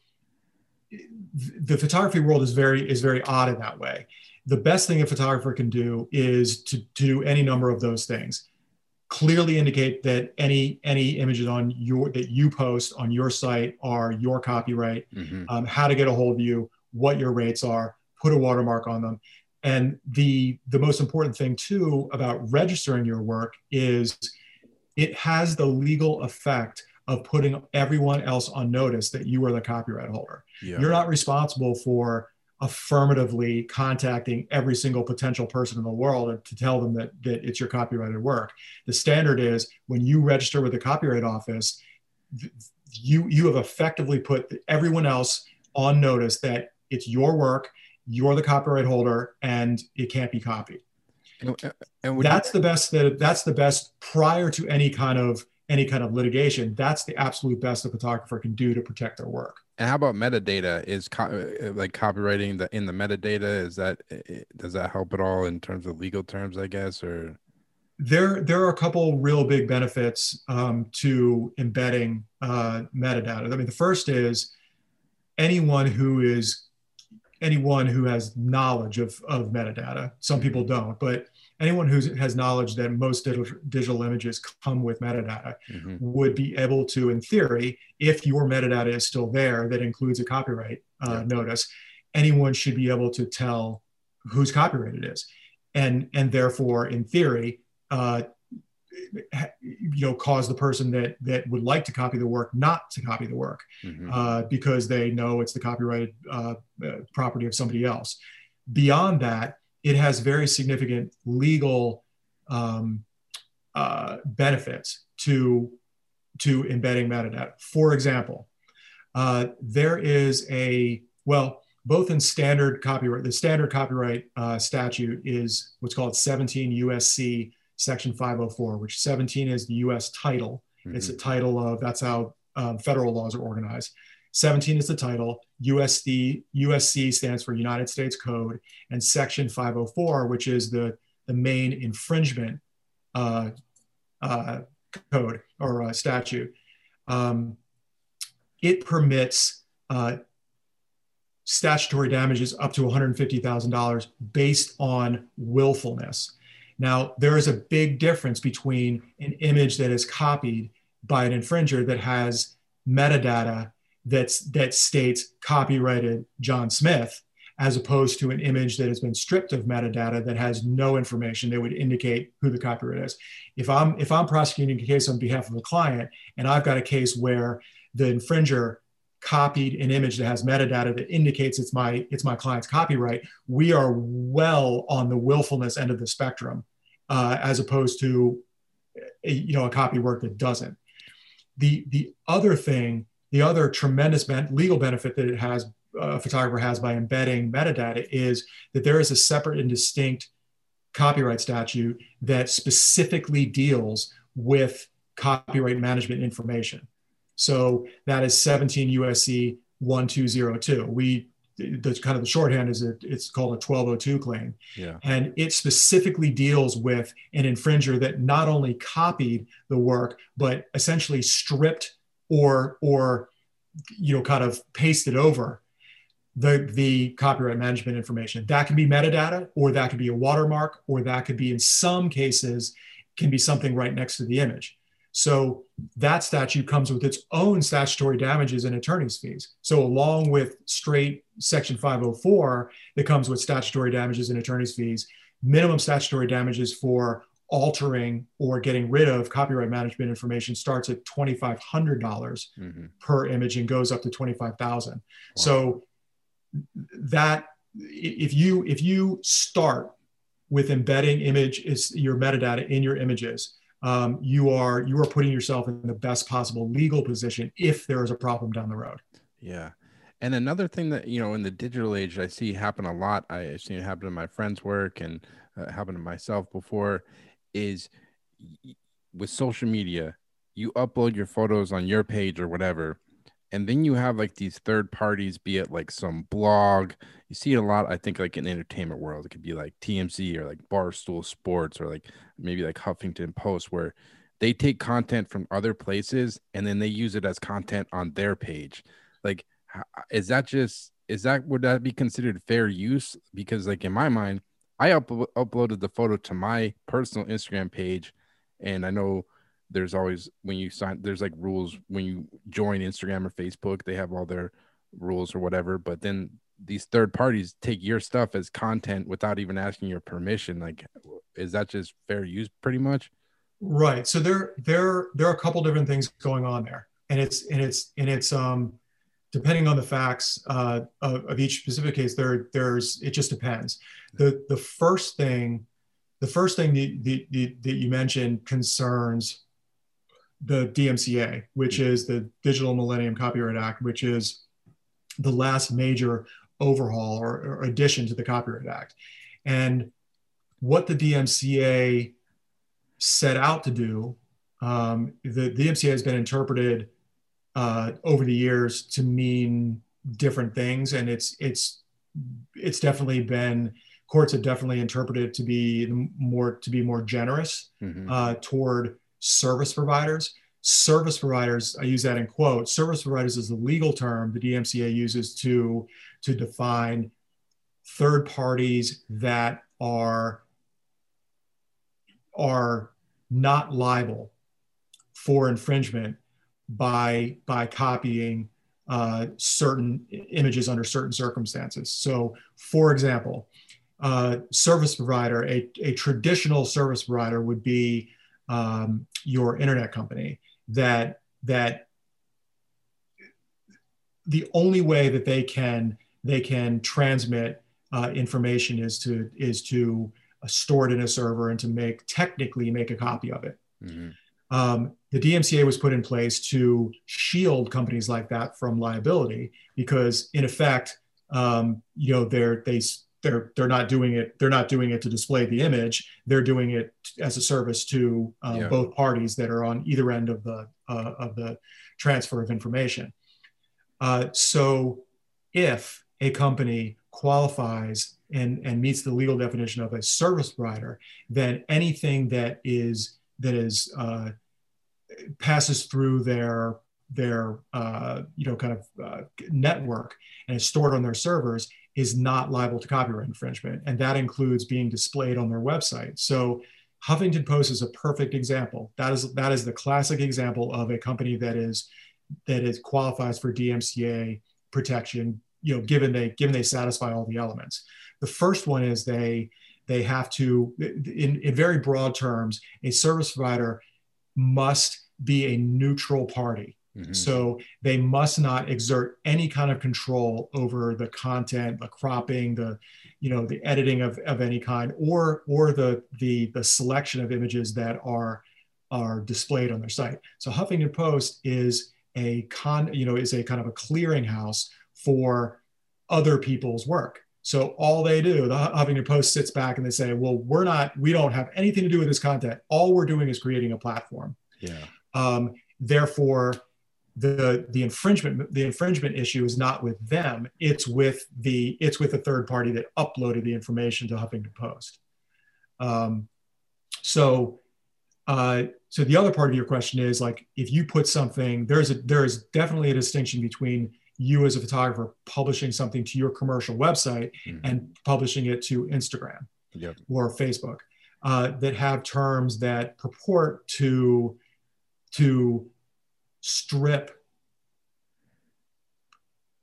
the photography world is very is very odd in that way the best thing a photographer can do is to, to do any number of those things clearly indicate that any any images on your that you post on your site are your copyright mm-hmm. um, how to get a hold of you what your rates are put a watermark on them and the the most important thing too about registering your work is it has the legal effect of putting everyone else on notice that you are the copyright holder yeah. you're not responsible for affirmatively contacting every single potential person in the world to tell them that, that it's your copyrighted work. The standard is when you register with the Copyright Office, you, you have effectively put everyone else on notice that it's your work, you're the copyright holder, and it can't be copied. And, uh, and that's you- the best that that's the best prior to any kind of any kind of litigation. That's the absolute best a photographer can do to protect their work. And how about metadata? Is co- uh, like copywriting the in the metadata? Is that does that help at all in terms of legal terms? I guess or there there are a couple real big benefits um, to embedding uh, metadata. I mean, the first is anyone who is anyone who has knowledge of, of metadata. Some people mm-hmm. don't, but anyone who has knowledge that most digital, digital images come with metadata mm-hmm. would be able to, in theory, if your metadata is still there that includes a copyright uh, yeah. notice, anyone should be able to tell whose copyright it is. And, and therefore, in theory, uh, you know cause the person that that would like to copy the work not to copy the work mm-hmm. uh, because they know it's the copyrighted uh, uh, property of somebody else beyond that it has very significant legal um, uh, benefits to to embedding metadata for example uh, there is a well both in standard copyright the standard copyright uh, statute is what's called 17 usc Section 504, which 17 is the US title. Mm-hmm. It's a title of, that's how um, federal laws are organized. 17 is the title. USD, USC stands for United States Code. And Section 504, which is the, the main infringement uh, uh, code or uh, statute, um, it permits uh, statutory damages up to $150,000 based on willfulness. Now, there is a big difference between an image that is copied by an infringer that has metadata that's, that states copyrighted John Smith, as opposed to an image that has been stripped of metadata that has no information that would indicate who the copyright is. If I'm, if I'm prosecuting a case on behalf of a client and I've got a case where the infringer copied an image that has metadata that indicates it's my it's my client's copyright we are well on the willfulness end of the spectrum uh, as opposed to a, you know a copy work that doesn't the the other thing the other tremendous ben- legal benefit that it has uh, a photographer has by embedding metadata is that there is a separate and distinct copyright statute that specifically deals with copyright management information so that is 17 USC 1202. We the kind of the shorthand is it, it's called a 1202 claim. Yeah. And it specifically deals with an infringer that not only copied the work, but essentially stripped or or you know kind of pasted over the the copyright management information. That can be metadata, or that could be a watermark, or that could be in some cases can be something right next to the image. So that statute comes with its own statutory damages and attorney's fees. So along with straight section 504 that comes with statutory damages and attorney's fees, minimum statutory damages for altering or getting rid of copyright management information starts at $2,500 mm-hmm. per image and goes up to 25,000. Wow. So that if you if you start with embedding image is your metadata in your images, um, you are you are putting yourself in the best possible legal position if there is a problem down the road. Yeah. And another thing that you know in the digital age I see happen a lot. I've seen it happen in my friends' work and uh, happen to myself before, is with social media. You upload your photos on your page or whatever, and then you have like these third parties be it like some blog. You see it a lot i think like in entertainment world. It could be like TMZ or like barstool sports or like maybe like huffington post where they take content from other places and then they use it as content on their page. Like is that just is that would that be considered fair use? Because like in my mind i up- uploaded the photo to my personal instagram page and i know there's always when you sign there's like rules when you join Instagram or Facebook, they have all their rules or whatever, but then these third parties take your stuff as content without even asking your permission. Like is that just fair use pretty much? Right. So there there there are a couple different things going on there. And it's and it's and it's um depending on the facts uh, of, of each specific case, there there's it just depends. The the first thing the first thing that, that, you mentioned concerns the DMCA, which is the Digital Millennium Copyright Act, which is the last major overhaul or, or addition to the Copyright Act. And what the DMCA set out to do, um, the, the DMCA has been interpreted uh, over the years to mean different things, and it's it's it's definitely been courts have definitely interpreted to be more to be more generous mm-hmm. uh, toward service providers. Service providers, I use that in quotes, service providers is the legal term the DMCA uses to, to define third parties that are, are not liable for infringement by, by copying uh, certain images under certain circumstances. So, for example, uh, service provider, a, a traditional service provider would be um, your internet company that that the only way that they can they can transmit uh, information is to is to store it in a server and to make technically make a copy of it. Mm-hmm. Um, the DMCA was put in place to shield companies like that from liability because, in effect, um, you know, they're they they're they're not doing it they're not doing it to display the image they're doing it as a service to uh, yeah. both parties that are on either end of the uh, of the transfer of information uh, so if a company qualifies and, and meets the legal definition of a service provider then anything that is that is uh, passes through their their uh, you know kind of uh, network and is stored on their servers is not liable to copyright infringement, and that includes being displayed on their website. So Huffington Post is a perfect example. That is that is the classic example of a company that is that is qualifies for DMCA protection. You know, given they given they satisfy all the elements. The first one is they they have to, in, in very broad terms, a service provider must be a neutral party. Mm-hmm. So they must not exert any kind of control over the content, the cropping, the you know the editing of, of any kind, or or the the the selection of images that are are displayed on their site. So Huffington Post is a con you know is a kind of a clearinghouse for other people's work. So all they do, the Huffington Post sits back and they say, well, we're not, we don't have anything to do with this content. All we're doing is creating a platform. Yeah. Um, therefore, the the infringement the infringement issue is not with them it's with the it's with the third party that uploaded the information to huffington post um, so uh, so the other part of your question is like if you put something there's a there is definitely a distinction between you as a photographer publishing something to your commercial website mm-hmm. and publishing it to instagram yep. or facebook uh, that have terms that purport to to strip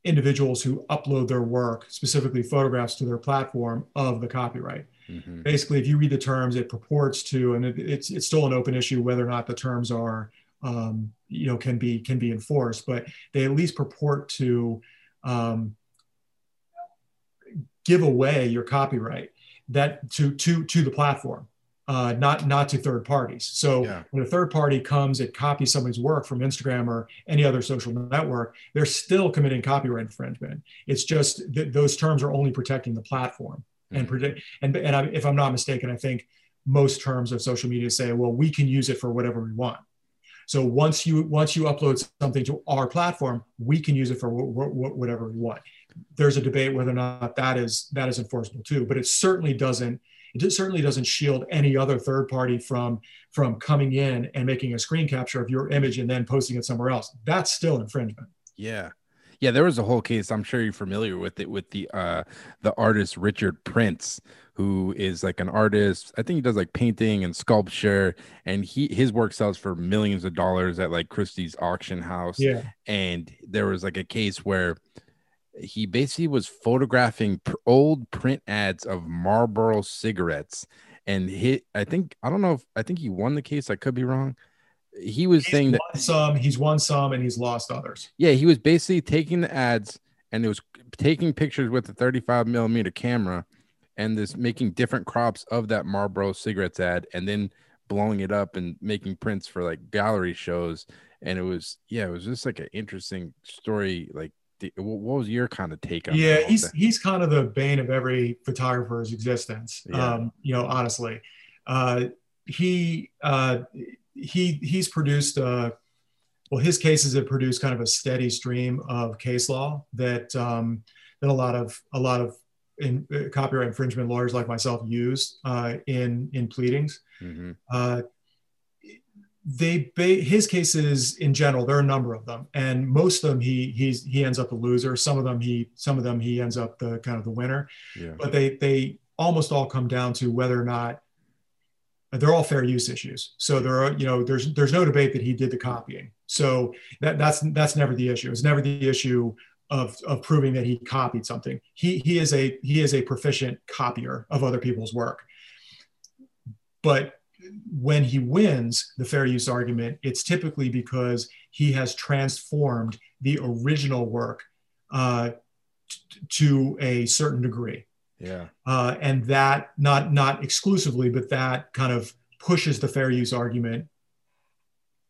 individuals who upload their work, specifically photographs to their platform, of the copyright. Mm-hmm. Basically, if you read the terms, it purports to, and it, it's it's still an open issue whether or not the terms are, um, you know, can be can be enforced, but they at least purport to um, give away your copyright that to to to the platform uh, not not to third parties. So yeah. when a third party comes and copies somebody's work from Instagram or any other social network, they're still committing copyright infringement. It's just that those terms are only protecting the platform mm-hmm. and predict. And and I, if I'm not mistaken, I think most terms of social media say, well, we can use it for whatever we want. So once you once you upload something to our platform, we can use it for whatever we want. There's a debate whether or not that is that is enforceable too, but it certainly doesn't it certainly doesn't shield any other third party from from coming in and making a screen capture of your image and then posting it somewhere else. That's still infringement. Yeah. Yeah, there was a whole case. I'm sure you're familiar with it with the uh the artist Richard Prince, who is like an artist. I think he does like painting and sculpture, and he his work sells for millions of dollars at like Christie's auction house. Yeah. And there was like a case where he basically was photographing pr- old print ads of Marlboro cigarettes and hit I think I don't know if I think he won the case I could be wrong he was he's saying that some he's won some and he's lost others yeah he was basically taking the ads and it was taking pictures with a 35 millimeter camera and this making different crops of that Marlboro cigarettes ad and then blowing it up and making prints for like gallery shows and it was yeah it was just like an interesting story like what was your kind of take on it? yeah he's he's kind of the bane of every photographer's existence yeah. um, you know honestly uh, he uh, he he's produced uh, well his cases have produced kind of a steady stream of case law that um, that a lot of a lot of in, uh, copyright infringement lawyers like myself use uh, in in pleadings mm-hmm. Uh, they his cases in general there are a number of them and most of them he he's he ends up the loser some of them he some of them he ends up the kind of the winner yeah. but they they almost all come down to whether or not they're all fair use issues so there are you know there's there's no debate that he did the copying so that that's that's never the issue it's never the issue of, of proving that he copied something. He, he is a he is a proficient copier of other people's work. But when he wins the fair use argument, it's typically because he has transformed the original work uh, t- to a certain degree. Yeah. Uh, and that not not exclusively, but that kind of pushes the fair use argument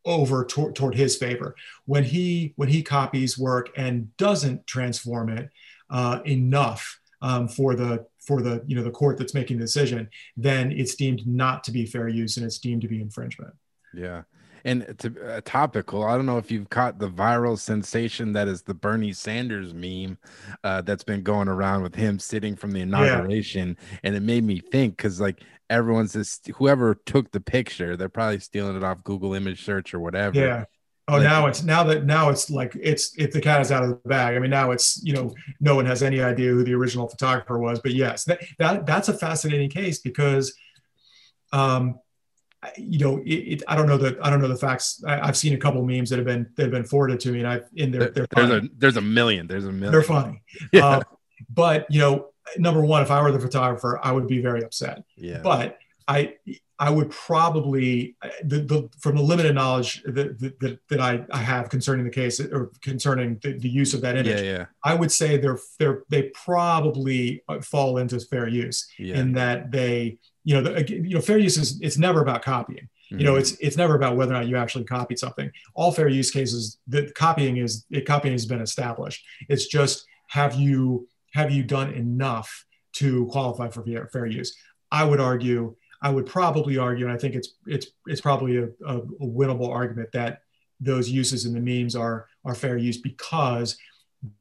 over toward, toward his favor. When he when he copies work and doesn't transform it uh, enough um, for the for the you know the court that's making the decision, then it's deemed not to be fair use and it's deemed to be infringement. Yeah. And to uh, topical, I don't know if you've caught the viral sensation that is the Bernie Sanders meme uh, that's been going around with him sitting from the inauguration, yeah. and it made me think because like everyone's just whoever took the picture, they're probably stealing it off Google image search or whatever. Yeah. Oh, like, now it's now that now it's like it's if the cat is out of the bag. I mean, now it's you know no one has any idea who the original photographer was. But yes, that, that that's a fascinating case because um, you know, it, it, I don't know the I don't know the facts. I, have seen a couple memes that have been that have been forwarded to me, and I've in there. There, there's a there's a million. There's a million. They're funny. [LAUGHS] Yeah. Uh, but you know, number one, if I were the photographer, I would be very upset. Yeah. But I I would probably the, the from the limited knowledge that that, that I, I have concerning the case or concerning the, the use of that image. Yeah, yeah. I would say they're they're they probably fall into fair use yeah. in that they you know the, you know fair use is it's never about copying. Mm-hmm. You know, mm-hmm. it's it's never about whether or not you actually copied something. All fair use cases, the copying is it copying has been established. It's just have you have you done enough to qualify for fair use? I would argue, I would probably argue, and I think it's it's it's probably a, a, a winnable argument that those uses in the memes are are fair use because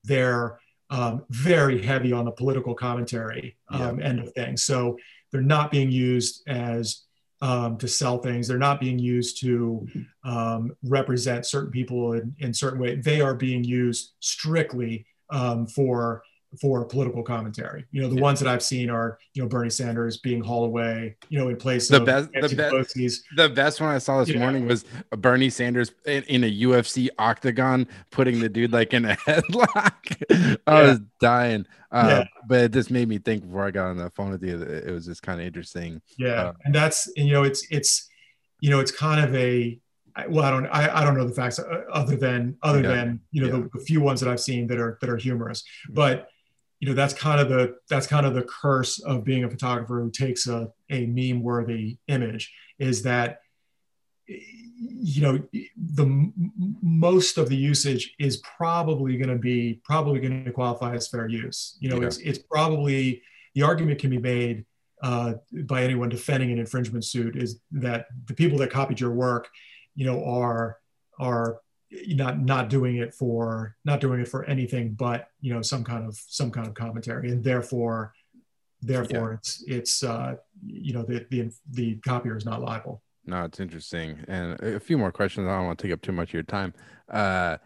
they're um, very heavy on the political commentary um, yeah. end of things. So they're not being used as um, to sell things. They're not being used to um, represent certain people in, in certain way. They are being used strictly um, for for political commentary. You know, the yeah. ones that I've seen are, you know, Bernie Sanders being hauled away, you know, in place the of best, the best, the best one I saw this yeah. morning was Bernie Sanders in, in, a UFC octagon, putting the dude like in a [LAUGHS] headlock. I yeah. was dying. Uh, but it just made me think before I got on the phone with you, it was just kind of interesting. Yeah. Uh, and that's, and, you know, it's, it's, you know, it's kind of a, well, I don't, I, I don't know the facts uh, other than, other than, you know, the, the few ones that I've seen that are, that are humorous, mm-hmm. but you know that's kind of the that's kind of the curse of being a photographer who takes a, a meme worthy image is that you know the most of the usage is probably going to be probably going to qualify as fair use you know yeah. it's it's probably the argument can be made uh, by anyone defending an infringement suit is that the people that copied your work you know are are not not doing it for not doing it for anything but you know some kind of some kind of commentary. And therefore therefore yeah. it's it's uh you know the the the copier is not liable. No it's interesting. And a few more questions. I don't want to take up too much of your time. Uh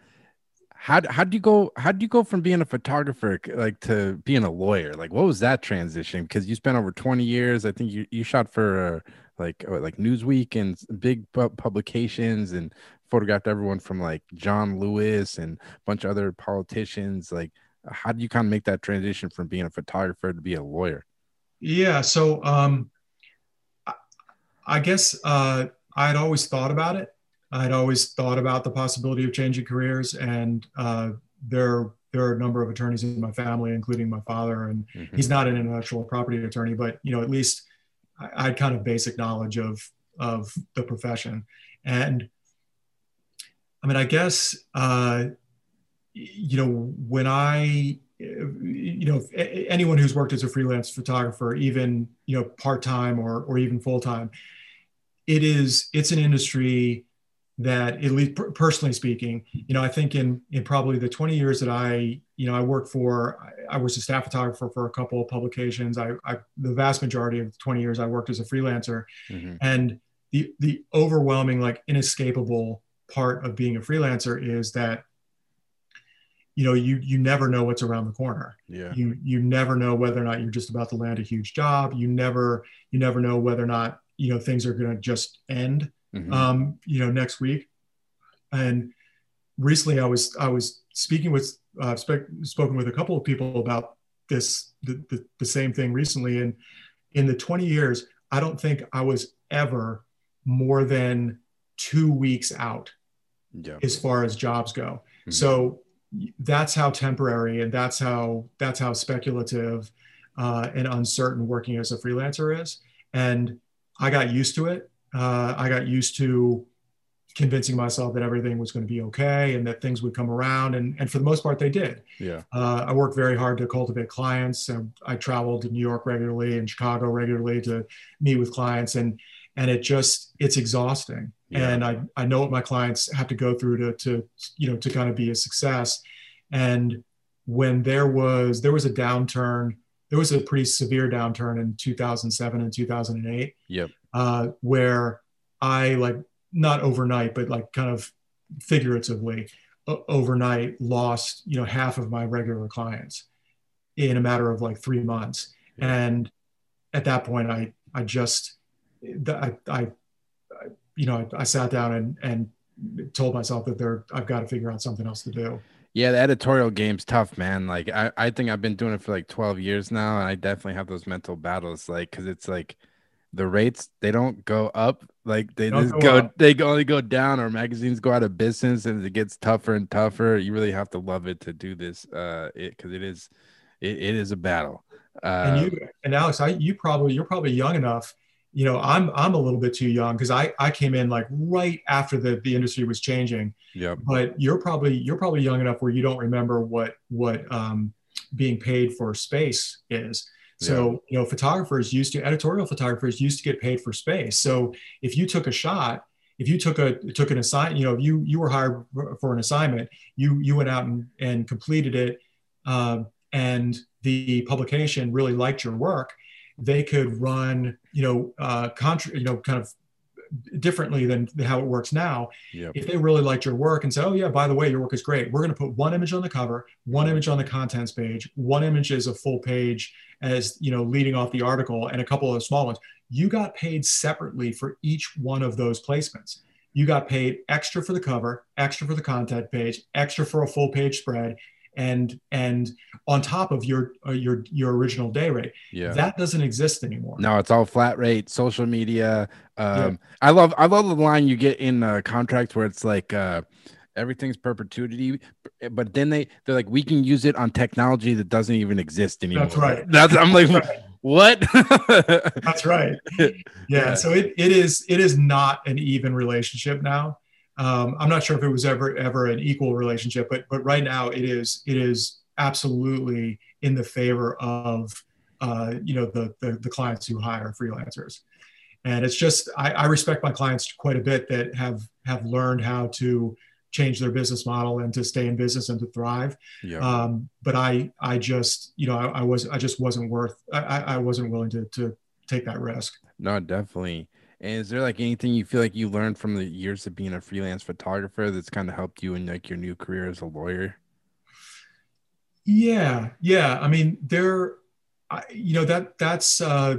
how how do you go how do you go from being a photographer like to being a lawyer? Like what was that transition? Because you spent over 20 years i think you, you shot for uh, like like newsweek and big publications and photographed everyone from like John Lewis and a bunch of other politicians. Like, how do you kind of make that transition from being a photographer to be a lawyer? Yeah, so um, I guess uh, I'd always thought about it. I'd always thought about the possibility of changing careers, and uh, there there are a number of attorneys in my family, including my father, and mm-hmm. he's not an intellectual property attorney, but you know at least I, I had kind of basic knowledge of of the profession, and I mean, I guess, uh, you know, when I, you know, anyone who's worked as a freelance photographer, even, you know, part-time or, or even full-time, it is, it's an industry that at least personally speaking, you know, I think in, in probably the 20 years that I, you know, I worked for, I, I was a staff photographer for a couple of publications. I, I, the vast majority of the 20 years I worked as a freelancer mm-hmm. and the, the overwhelming, like inescapable part of being a freelancer is that you know you you never know what's around the corner. Yeah. You you never know whether or not you're just about to land a huge job. You never you never know whether or not you know things are going to just end mm-hmm. um you know next week. And recently i was i was speaking with uh, spe- spoken with a couple of people about this the, the, the same thing recently. And in the 20 years i don't think i was ever more than two weeks out yeah. as far as jobs go mm-hmm. so that's how temporary and that's how that's how speculative uh, and uncertain working as a freelancer is and i got used to it uh, i got used to convincing myself that everything was going to be okay and that things would come around. And, and for the most part, they did. Yeah. Uh, I worked very hard to cultivate clients. I traveled to New York regularly and Chicago regularly to meet with clients. And, and it just, it's exhausting. Yeah. And I, I know what my clients have to go through to, to, you know, to kind of be a success. And when there was, there was a downturn, there was a pretty severe downturn in 2007 and 2008. Yep. Uh, where I like not overnight, but like kind of figuratively overnight lost, you know, half of my regular clients in a matter of like three months. And at that point, I, I just, I, I, you know, I, I sat down and, and told myself that there, I've got to figure out something else to do. Yeah, the editorial game's tough, man. Like I, I think I've been doing it for like 12 years now, and I definitely have those mental battles, like because it's like the rates they don't go up like they just go, go they only go down or magazines go out of business and it gets tougher and tougher you really have to love it to do this uh it because it is it, it is a battle uh, and you and alex i you probably you're probably young enough you know i'm i'm a little bit too young because i i came in like right after the the industry was changing yeah but you're probably you're probably young enough where you don't remember what what um being paid for space is so, yeah. you know, photographers used to editorial photographers used to get paid for space. So if you took a shot, if you took a took an assignment, you know, if you you were hired for an assignment, you you went out and, and completed it, uh, and the publication really liked your work, they could run, you know, uh, contra- you know, kind of differently than how it works now. Yep. If they really liked your work and said, "Oh yeah, by the way, your work is great. We're going to put one image on the cover, one image on the contents page, one image is a full page as you know leading off the article, and a couple of small ones." You got paid separately for each one of those placements. You got paid extra for the cover, extra for the content page, extra for a full page spread, and and on top of your uh, your your original day rate. Yeah. That doesn't exist anymore. No it's all flat rate social media um yeah. i love i love the line you get in uh, contracts where it's like uh everything's perpetuity but then they they're like we can use it on technology that doesn't even exist anymore. That's right. That's i'm like right. what? That's right. Yeah, [LAUGHS] yeah so it, it is it is not an even relationship now um, I'm not sure if it was ever ever an equal relationship, but but right now it is it is absolutely in the favor of uh, you know the, the, the clients who hire freelancers, and it's just I, I respect my clients quite a bit that have have learned how to change their business model and to stay in business and to thrive. Yeah. Um, but I I just you know I, I was I just wasn't worth I, I wasn't willing to to take that risk. No, definitely. And is there like anything you feel like you learned from the years of being a freelance photographer that's kind of helped you in like your new career as a lawyer? Yeah, yeah. I mean, there, I, you know that that's uh,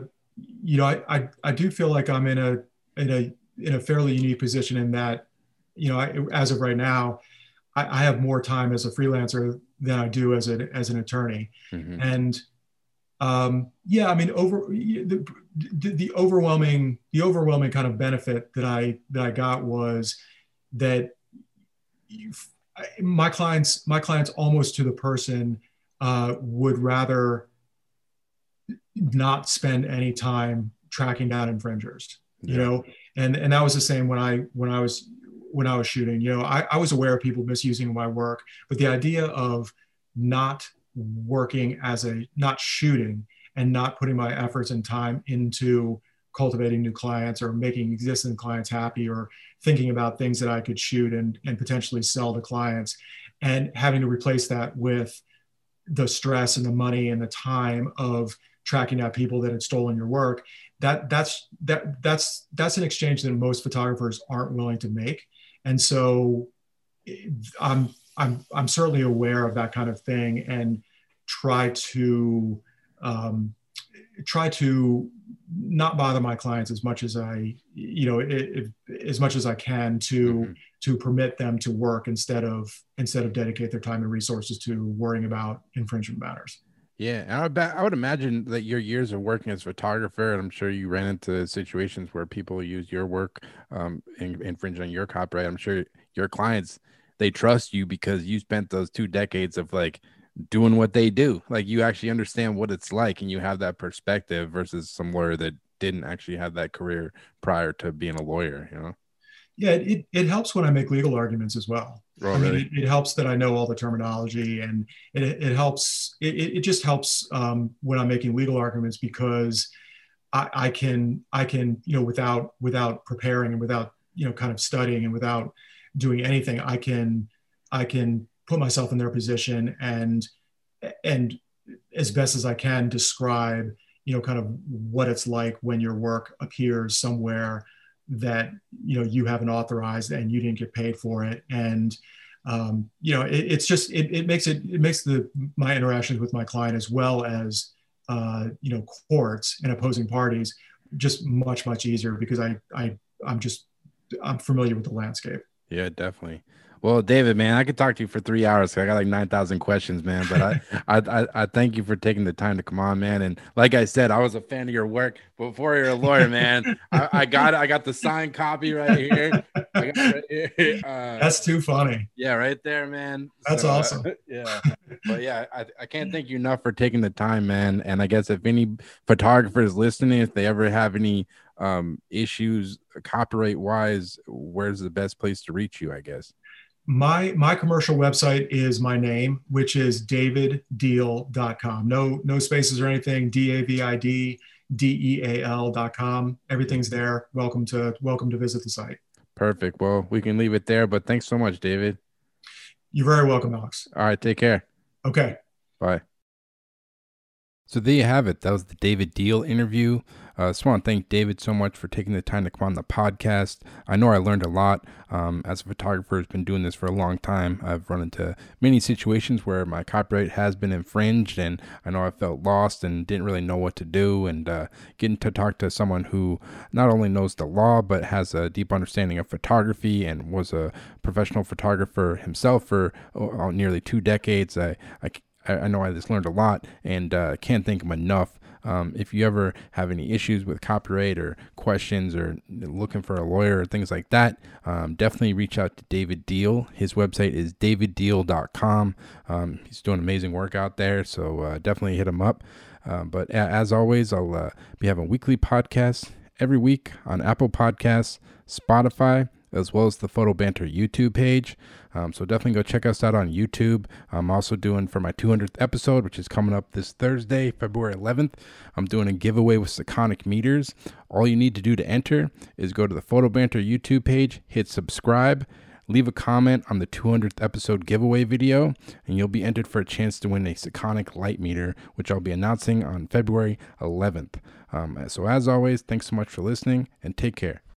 you know I, I I do feel like I'm in a in a in a fairly unique position in that you know I, as of right now I, I, have more time as a freelancer than I do as an as an attorney, mm-hmm. and um, yeah, I mean, over the, the, the, overwhelming the overwhelming kind of benefit that I that I got was that my clients my clients almost to the person uh, would rather not spend any time tracking down infringers. Yeah. You know, and and that was the same when I when I was when I was shooting. You know, I, I was aware of people misusing my work, but the idea of not working as a not shooting and not putting my efforts and time into cultivating new clients or making existing clients happy or thinking about things that I could shoot and, and potentially sell to clients. And having to replace that with the stress and the money and the time of tracking down people that had stolen your work that that's that that's that's an exchange that most photographers aren't willing to make. And so eh, i'm i'm i'm certainly aware of that kind of thing and try to um, try to not bother my clients as much as I, you know, as much as I can to mm-hmm. to permit them to work instead of instead of dedicate their time and resources to worrying about infringement matters. Yeah, I would, I would imagine that your years of working as a photographer, and I'm sure you ran into situations where people use your work, um, in, infringe on your copyright. I'm sure your clients they trust you because you spent those two decades of like doing what they do. Like you actually understand what it's like, and you have that perspective versus some lawyer that didn't actually have that career prior to being a lawyer. You know. Yeah, it, it helps when I make legal arguments as well. Oh, I mean, it, it, helps that I know all the terminology, and it, it helps. It, it just helps um, when I'm making legal arguments because I, I can I can you know without without preparing and without you know kind of studying and without doing anything, I can I can put myself in their position and and as best as I can describe you know kind of what it's like when your work appears somewhere that you know you haven't authorized and you didn't get paid for it and um, you know it, it's just it, it makes it it makes the my interactions with my client as well as uh, you know courts and opposing parties just much much easier because I I I'm just I'm familiar with the landscape. Yeah, definitely. Well, David, man, I could talk to you for three hours. I got like nine thousand questions, man. But I, [LAUGHS] I, I, I, thank you for taking the time to come on, man. And like I said, I was a fan of your work before you're a lawyer, man. I, I, got I got the signed copy right here. Right here. [LAUGHS] Uh, That's too funny. Yeah, right there, man. That's so, uh, awesome. Uh, [LAUGHS] yeah, but yeah, I, I can't thank you enough for taking the time, man. And I guess if any photographers listening, if they ever have any um issues copyright wise, where's the best place to reach you? I guess my my commercial website is my name which is daviddeal.com no no spaces or anything. D-a-v-i-d d-e-a-l.com everything's there. Welcome to welcome to visit the site. Perfect. Well we can leave it there but thanks so much david. You're very welcome alex. All right take care. Okay. Bye. So there you have it. That was the david deal interview I uh, just want to thank David so much for taking the time to come on the podcast. I know I learned a lot. Um, as a photographer who's been doing this for a long time, I've run into many situations where my copyright has been infringed, and I know I felt lost and didn't really know what to do. And uh, getting to talk to someone who not only knows the law but has a deep understanding of photography and was a professional photographer himself for oh, nearly two decades, I, I I know I just learned a lot and uh, can't thank him enough um, if you ever have any issues with copyright or questions or looking for a lawyer or things like that, um, definitely reach out to David Deal. His website is daviddeal.com. Um, he's doing amazing work out there, so uh, definitely hit him up. Uh, but as always, I'll uh, be having weekly podcasts every week on Apple Podcasts, Spotify, as well as the Photo Banter YouTube page. Um, so definitely go check us out on YouTube. I'm also doing for my 200th episode, which is coming up this Thursday, February 11th. I'm doing a giveaway with Sekonic meters. All you need to do to enter is go to the Photo Banter YouTube page, hit subscribe, leave a comment on the 200th episode giveaway video, and you'll be entered for a chance to win a Sekonic light meter, which I'll be announcing on February 11th. Um, so as always, thanks so much for listening and take care.